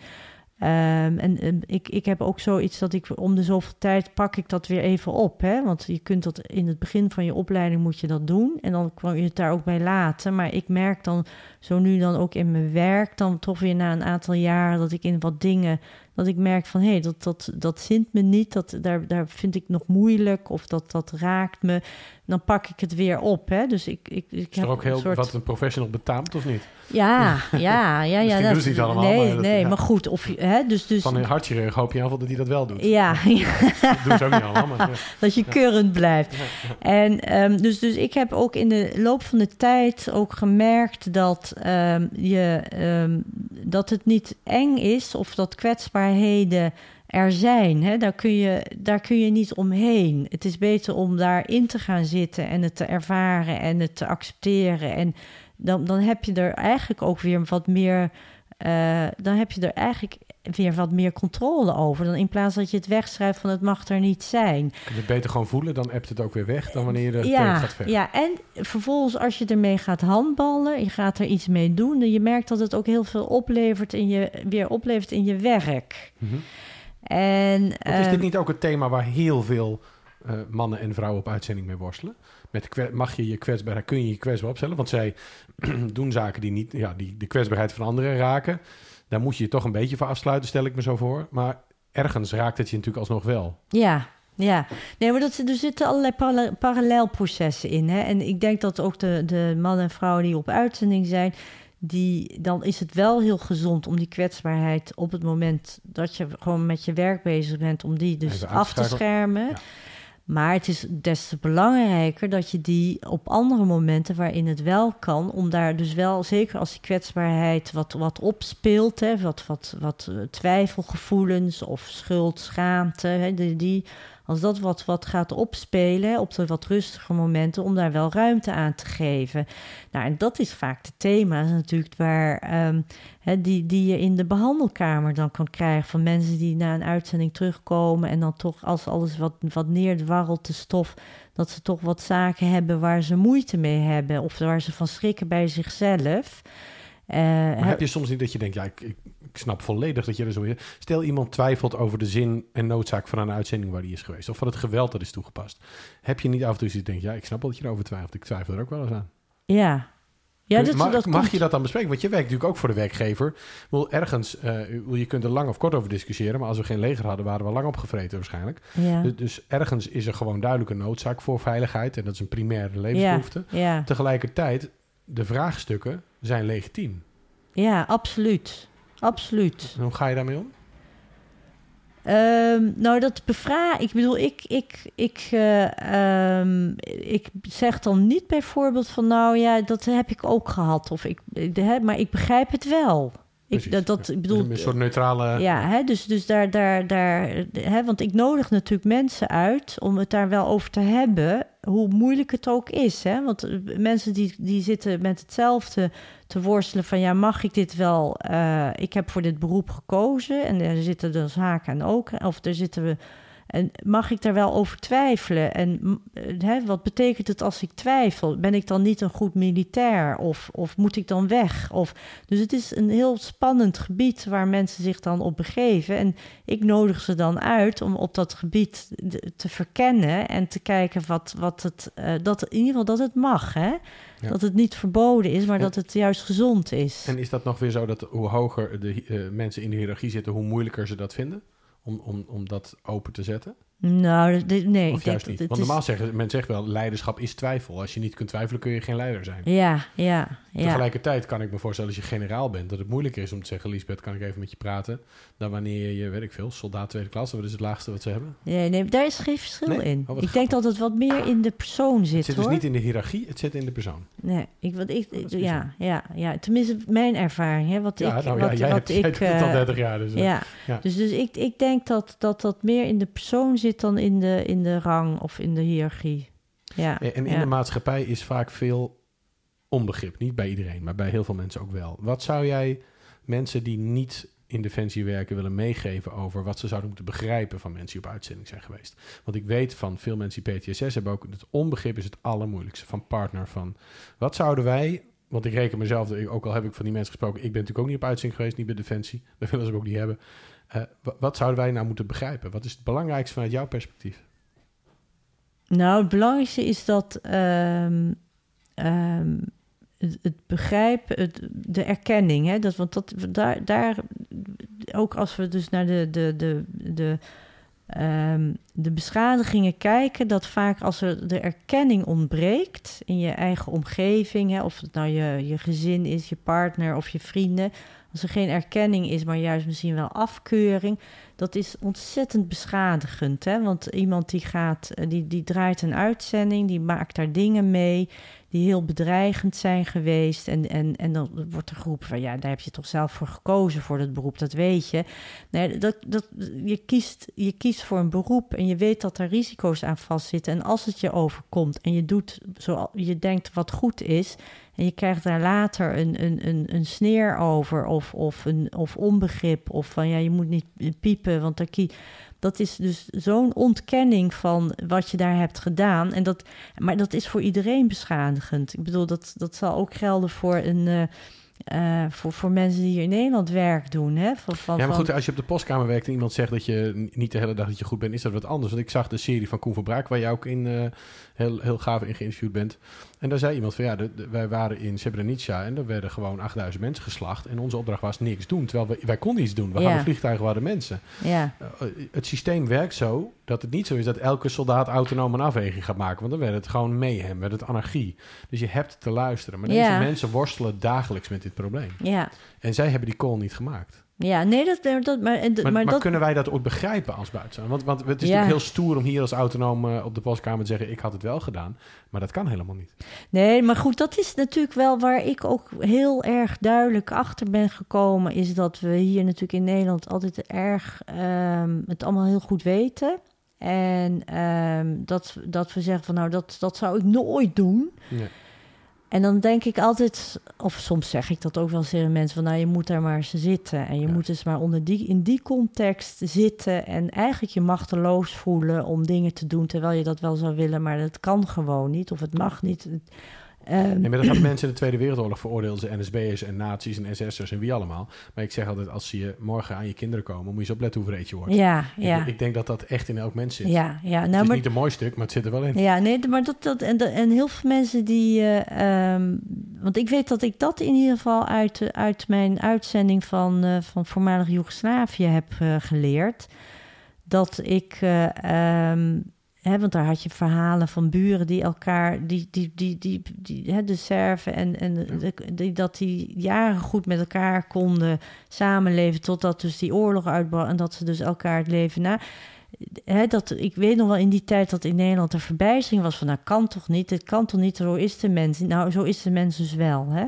Ehm, en en ik, ik heb ook zoiets dat ik om de zoveel tijd pak ik dat weer even op. Hè? Want je kunt dat in het begin van je opleiding moet je dat doen. En dan kan je het daar ook bij laten. Maar ik merk dan zo nu dan ook in mijn werk, dan toch weer na een aantal jaren dat ik in wat dingen, dat ik merk van hé, hey, dat, dat, dat zint me niet. Dat, daar, daar vind ik nog moeilijk of dat, dat raakt me. Dan pak ik het weer op. Hè? Dus ik, ik, ik Is heb ook heel een soort... wat een professional betaamt of niet? Ja, ja, ja, ja. Misschien dat- allemaal, Nee, maar dat- nee, ja. maar goed. Of, hè, dus, dus, Van een hartchirurg hoop je geval dat hij dat wel doet. ja, Dat doen ze ook niet allemaal. Maar, dat je keurend blijft. En ehm, dus, dus ik heb ook in de loop van de tijd ook gemerkt dat, ehm, je, ehm, dat het niet eng is of dat er zijn. Hè? Daar, kun je, daar kun je niet omheen. Het is beter om daarin te gaan zitten en het te ervaren en het te accepteren. En dan, dan heb je er eigenlijk ook weer wat meer. Eh, dan heb je er eigenlijk weer wat meer controle over. Dan in plaats dat je het wegschrijft van het mag er niet zijn. Je kunt het beter gewoon voelen, dan appt het ook weer weg dan wanneer je er Ja, gaat vechten. ja, en vervolgens als je ermee gaat handballen, je gaat er iets mee doen, dan je merkt dat het ook heel veel oplevert in je, weer oplevert in je werk. Mhm. En, Want is ehm, dit niet ook het thema waar heel veel eh, mannen en vrouwen op uitzending mee worstelen? Met mag je je kwetsbaarheid, kun je je kwetsbaar opstellen? Want zij doen zaken die niet, ja, die de kwetsbaarheid van anderen raken. Daar moet je je toch een beetje voor afsluiten, stel ik me zo voor. Maar ergens raakt het je natuurlijk alsnog wel. Ja, ja. Nee, maar dat, er zitten allerlei parallel- parallelprocessen in. Hè? En ik denk dat ook de, de mannen en vrouwen die op uitzending zijn... Die, dan is het wel heel gezond om die kwetsbaarheid op het moment dat je gewoon met je werk bezig bent, om die dus af te schermen. Ja. Maar het is des te belangrijker dat je die op andere momenten waarin het wel kan, om daar dus wel, zeker als die kwetsbaarheid wat, wat opspeelt, hè, wat, wat, wat eh, twijfelgevoelens of schuld, schaamte, hè, die, die, als dat wat, wat gaat opspelen op de wat rustige momenten, om daar wel ruimte aan te geven. Nou, en dat is vaak de thema's natuurlijk waar, ehm, die, die je in de behandelkamer dan kan krijgen van mensen die na een uitzending terugkomen en dan toch als alles wat, wat neerdwarrelt, de stof, dat ze toch wat zaken hebben waar ze moeite mee hebben of waar ze van schrikken bij zichzelf. Uh, maar heb je soms niet dat je denkt, ja, ik, ik, ik, snap volledig dat je er zo in... Stel iemand twijfelt over de zin en noodzaak van een uitzending waar die is geweest... of van het geweld dat is toegepast. Heb je niet af en toe zoiets denkt, ja, ik snap wel dat je erover twijfelt. Ik twijfel er ook wel eens aan. Ja, ja, dat, mag, dat mag je dat dan bespreken? Want je werkt natuurlijk ook voor de werkgever. Wel, ergens, uh, je kunt er lang of kort over discussiëren, maar als we geen leger hadden, waren we lang opgevreten waarschijnlijk. Ja. Dus, dus, ergens is er gewoon duidelijk een noodzaak voor veiligheid en dat is een primaire levensbehoefte. Ja, ja. Tegelijkertijd, de vraagstukken zijn legitiem. Ja, absoluut. Absoluut. En hoe ga je daarmee om? Um, nou, dat bevragen. Ik bedoel, ik, ik, ik, uh, um, ik zeg dan niet bijvoorbeeld van, nou ja, dat heb ik ook gehad. Of ik, de, maar ik begrijp het wel. Ik, dat, dat, ik bedoel, een soort neutrale. Ja, hè, dus, dus daar, daar, daar hè, want ik nodig natuurlijk mensen uit om het daar wel over te hebben, hoe moeilijk het ook is. Hè? Want mensen die, die zitten met hetzelfde te worstelen van ja, mag ik dit wel? Uh, ik heb voor dit beroep gekozen en er zitten dus haken en ook, of er zitten we. En mag ik daar wel over twijfelen? En hè, wat betekent het als ik twijfel? Ben ik dan niet een goed militair? Of, of moet ik dan weg? Of, dus het is een heel spannend gebied waar mensen zich dan op begeven. En ik nodig ze dan uit om op dat gebied te verkennen en te kijken wat, wat het, uh, dat in ieder geval dat het mag. Hè? Ja. Dat het niet verboden is, maar en, dat het juist gezond is. En is dat nog weer zo dat hoe hoger de uh, mensen in de hiërarchie zitten, hoe moeilijker ze dat vinden? Om, om, om dat open te zetten? Nou, nee. Of juist niet. Want normaal zeggen men zegt wel, leiderschap is twijfel. Als je niet kunt twijfelen, kun je geen leider zijn. Ja, ja, ja. Tegelijkertijd kan ik me voorstellen, als je generaal bent, dat het moeilijker is om te zeggen, Lisbeth, kan ik even met je praten? Dan wanneer je, weet ik veel, soldaat tweede klasse, wat is het laagste wat ze hebben? Nee, nee daar is geen verschil nee? in. Oh, ik denk dat het wat meer in de persoon zit, Het zit hoor. dus niet in de hiërarchie, het zit in de persoon. Nee, ik, wat ik, ja, ja, ja, tenminste mijn ervaring, hè, wat ja, ik, nou, wat, ja, jij wat hebt, ik, jij al uh, 30 jaar. Dus, ja. ja. dus, dus ik, ik denk dat, dat dat meer in de persoon zit dan in de, in de rang of in de hiërarchie. Ja, En in ja. de maatschappij is vaak veel onbegrip. Niet bij iedereen, maar bij heel veel mensen ook wel. Wat zou jij mensen die niet in Defensie werken willen meegeven over wat ze zouden moeten begrijpen van mensen die op uitzending zijn geweest? Want ik weet van veel mensen die PTSS hebben ook, het onbegrip is het allermoeilijkste van partner. Van wat zouden wij, want ik reken mezelf, ook al heb ik van die mensen gesproken, ik ben natuurlijk ook niet op uitzending geweest, niet bij Defensie, dat willen ze ook niet hebben. Uh, wat zouden wij nou moeten begrijpen? Wat is het belangrijkste vanuit jouw perspectief? Nou, het belangrijkste is dat um, um, het, begrijpen, het, de erkenning. Hè? Dat, want dat, daar, daar, ook als we dus naar de, de, de, de, um, de beschadigingen kijken, dat vaak als er de erkenning ontbreekt in je eigen omgeving, hè, of het nou je, je gezin is, je partner of je vrienden, als er geen erkenning is, maar juist misschien wel afkeuring, dat is ontzettend beschadigend. Hè? Want iemand die gaat, die, die draait een uitzending, die maakt daar dingen mee die heel bedreigend zijn geweest. En, en, en dan wordt er geroepen van ja, daar heb je toch zelf voor gekozen voor dat beroep, dat weet je. Nee, dat, dat, je, kiest, je kiest voor een beroep en je weet dat er risico's aan vastzitten. En als het je overkomt en je doet zoals je denkt wat goed is. En je krijgt daar later een, een, een, een sneer over of, of, een, of onbegrip. Of van ja, je moet niet piepen, want dan kie dat is dus zo'n ontkenning van wat je daar hebt gedaan. En dat, maar dat is voor iedereen beschadigend. Ik bedoel, dat, dat zal ook gelden voor een. Uh, uh, voor, voor mensen die hier in Nederland werk doen. Hè? Van, van, ja, maar goed, als je op de postkamer werkt en iemand zegt dat je niet de hele dag dat je goed bent, is dat wat anders. Want ik zag de serie van Koen van Braak, waar je ook in uh, heel, heel gaaf in geïnterviewd bent. En daar zei iemand van ja, de, de, wij waren in Srebrenica en er werden gewoon 8000 mensen geslacht. En onze opdracht was niks doen. Terwijl we, wij konden iets doen. We gaan vliegtuigen waar de mensen. Ja. Uh, het systeem werkt zo dat het niet zo is dat elke soldaat autonoom een afweging gaat maken. Want dan werd het gewoon mayhem, werd het anarchie. Dus je hebt te luisteren. Maar deze mensen worstelen dagelijks met dit probleem. Ja. En zij hebben die call niet gemaakt. Ja, nee, dat, dat, maar, en, Maar, maar, maar dat, kunnen wij dat ook begrijpen als buitenstaander? Want, want het is Ja. natuurlijk heel stoer om hier als autonoom uh, op de postkamer te zeggen... ik had het wel gedaan, maar dat kan helemaal niet. Nee, maar goed, dat is natuurlijk wel waar ik ook heel erg duidelijk achter ben gekomen. Is dat we hier natuurlijk in Nederland altijd erg um, het allemaal heel goed weten. En ehm, dat, dat we zeggen van nou, dat, dat zou ik nooit doen. Ja. En dan denk ik altijd, of soms zeg ik dat ook wel tegen mensen van nou, je moet daar maar eens zitten. En je Ja. moet dus maar onder die, in die context zitten en eigenlijk je machteloos voelen om dingen te doen terwijl je dat wel zou willen, maar dat kan gewoon niet of het mag niet. Het- ehm, Nee, maar dat had mensen in de Tweede Wereldoorlog veroordeelden ze NSB'ers en nazi's en SS'ers en wie allemaal. Maar ik zeg altijd, als ze je morgen aan je kinderen komen, moet je eens opletten hoe vreed je wordt. ja, Ik- ja, Ik, denk dat dat echt in elk mens zit. ja, ja. het Nou, is maar niet een mooi stuk, maar het zit er wel in. Ja, nee, maar dat, dat en, en heel veel mensen die. ehm, want ik weet dat ik dat in ieder geval uit, uit mijn uitzending van, eh, van voormalig Joegoslavië heb eh, geleerd. Dat ik. eh, hè, want daar had je verhalen van buren die elkaar, die, die, die, die, die hè, de Serven en, en de- die, dat die jaren goed met elkaar konden samenleven totdat dus die oorlog uitbrak en dat ze dus elkaar het leven na. Hè, dat, ik weet nog wel in die tijd dat in Nederland er verbijstering was van, nou kan toch niet, dit kan toch niet, zo is de mens. Nou, zo is de mens dus wel, hè.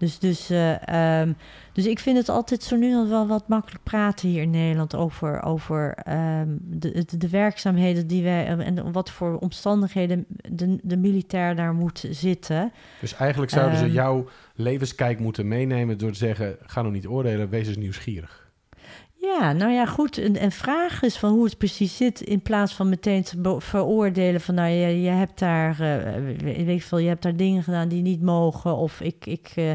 Dus, dus, eh, ehm, dus ik vind het altijd zo nu en dan wel wat makkelijk praten hier in Nederland over, over ehm, de, de, de werkzaamheden die wij en wat voor omstandigheden de, de militair daar moet zitten. Dus eigenlijk zouden ze Ehm. jouw levenskijk moeten meenemen door te zeggen, ga nou niet oordelen, wees eens nieuwsgierig. Ja, nou ja, goed. En, vraag is van hoe het precies zit, in plaats van meteen te veroordelen van, nou, je, je hebt daar, eh, weet ik veel, je hebt daar dingen gedaan die niet mogen, of ik, ik eh,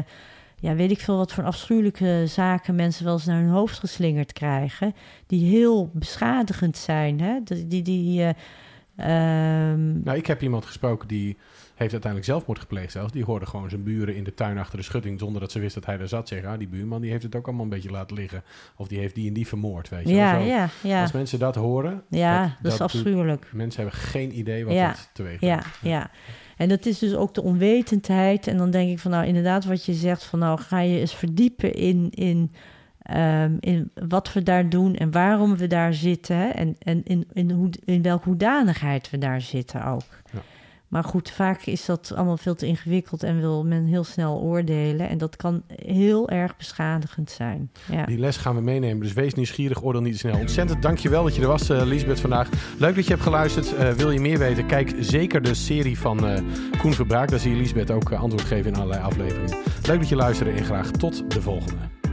ja, weet ik veel wat voor afschuwelijke zaken mensen wel eens naar hun hoofd geslingerd krijgen, die heel beschadigend zijn, hè? Die, die, die eh, ehm, Nou, ik heb iemand gesproken die heeft uiteindelijk zelfmoord gepleegd zelfs. Die hoorde gewoon zijn buren in de tuin achter de schutting zonder dat ze wist dat hij daar zat. Zeggen, ah, die buurman die heeft het ook allemaal een beetje laten liggen. Of die heeft die en die vermoord, weet je ja, ja, ja, Als mensen dat horen, ja, dat- dat, is dat doet- afschuwelijk. mensen hebben geen idee wat Ja, het teweeg Ja, brengt. ja. En dat is dus ook de onwetendheid. En dan denk ik van nou, inderdaad, wat je zegt van nou, ga je eens verdiepen in, in, ehm, in wat we daar doen en waarom we daar zitten. En, en in, in, hoe, in welke hoedanigheid we daar zitten ook. Ja. Maar goed, vaak is dat allemaal veel te ingewikkeld en wil men heel snel oordelen. En dat kan heel erg beschadigend zijn. Ja. Die les gaan we meenemen, dus wees nieuwsgierig, oordeel niet te snel. Ontzettend dankjewel dat je er was, eh Lisbeth, vandaag. Leuk dat je hebt geluisterd. Eh, wil je meer weten, kijk zeker de serie van eh, Koen Verbraak. Daar zie je Lisbeth ook antwoord geven in allerlei afleveringen. Leuk dat je luisterde en graag tot de volgende.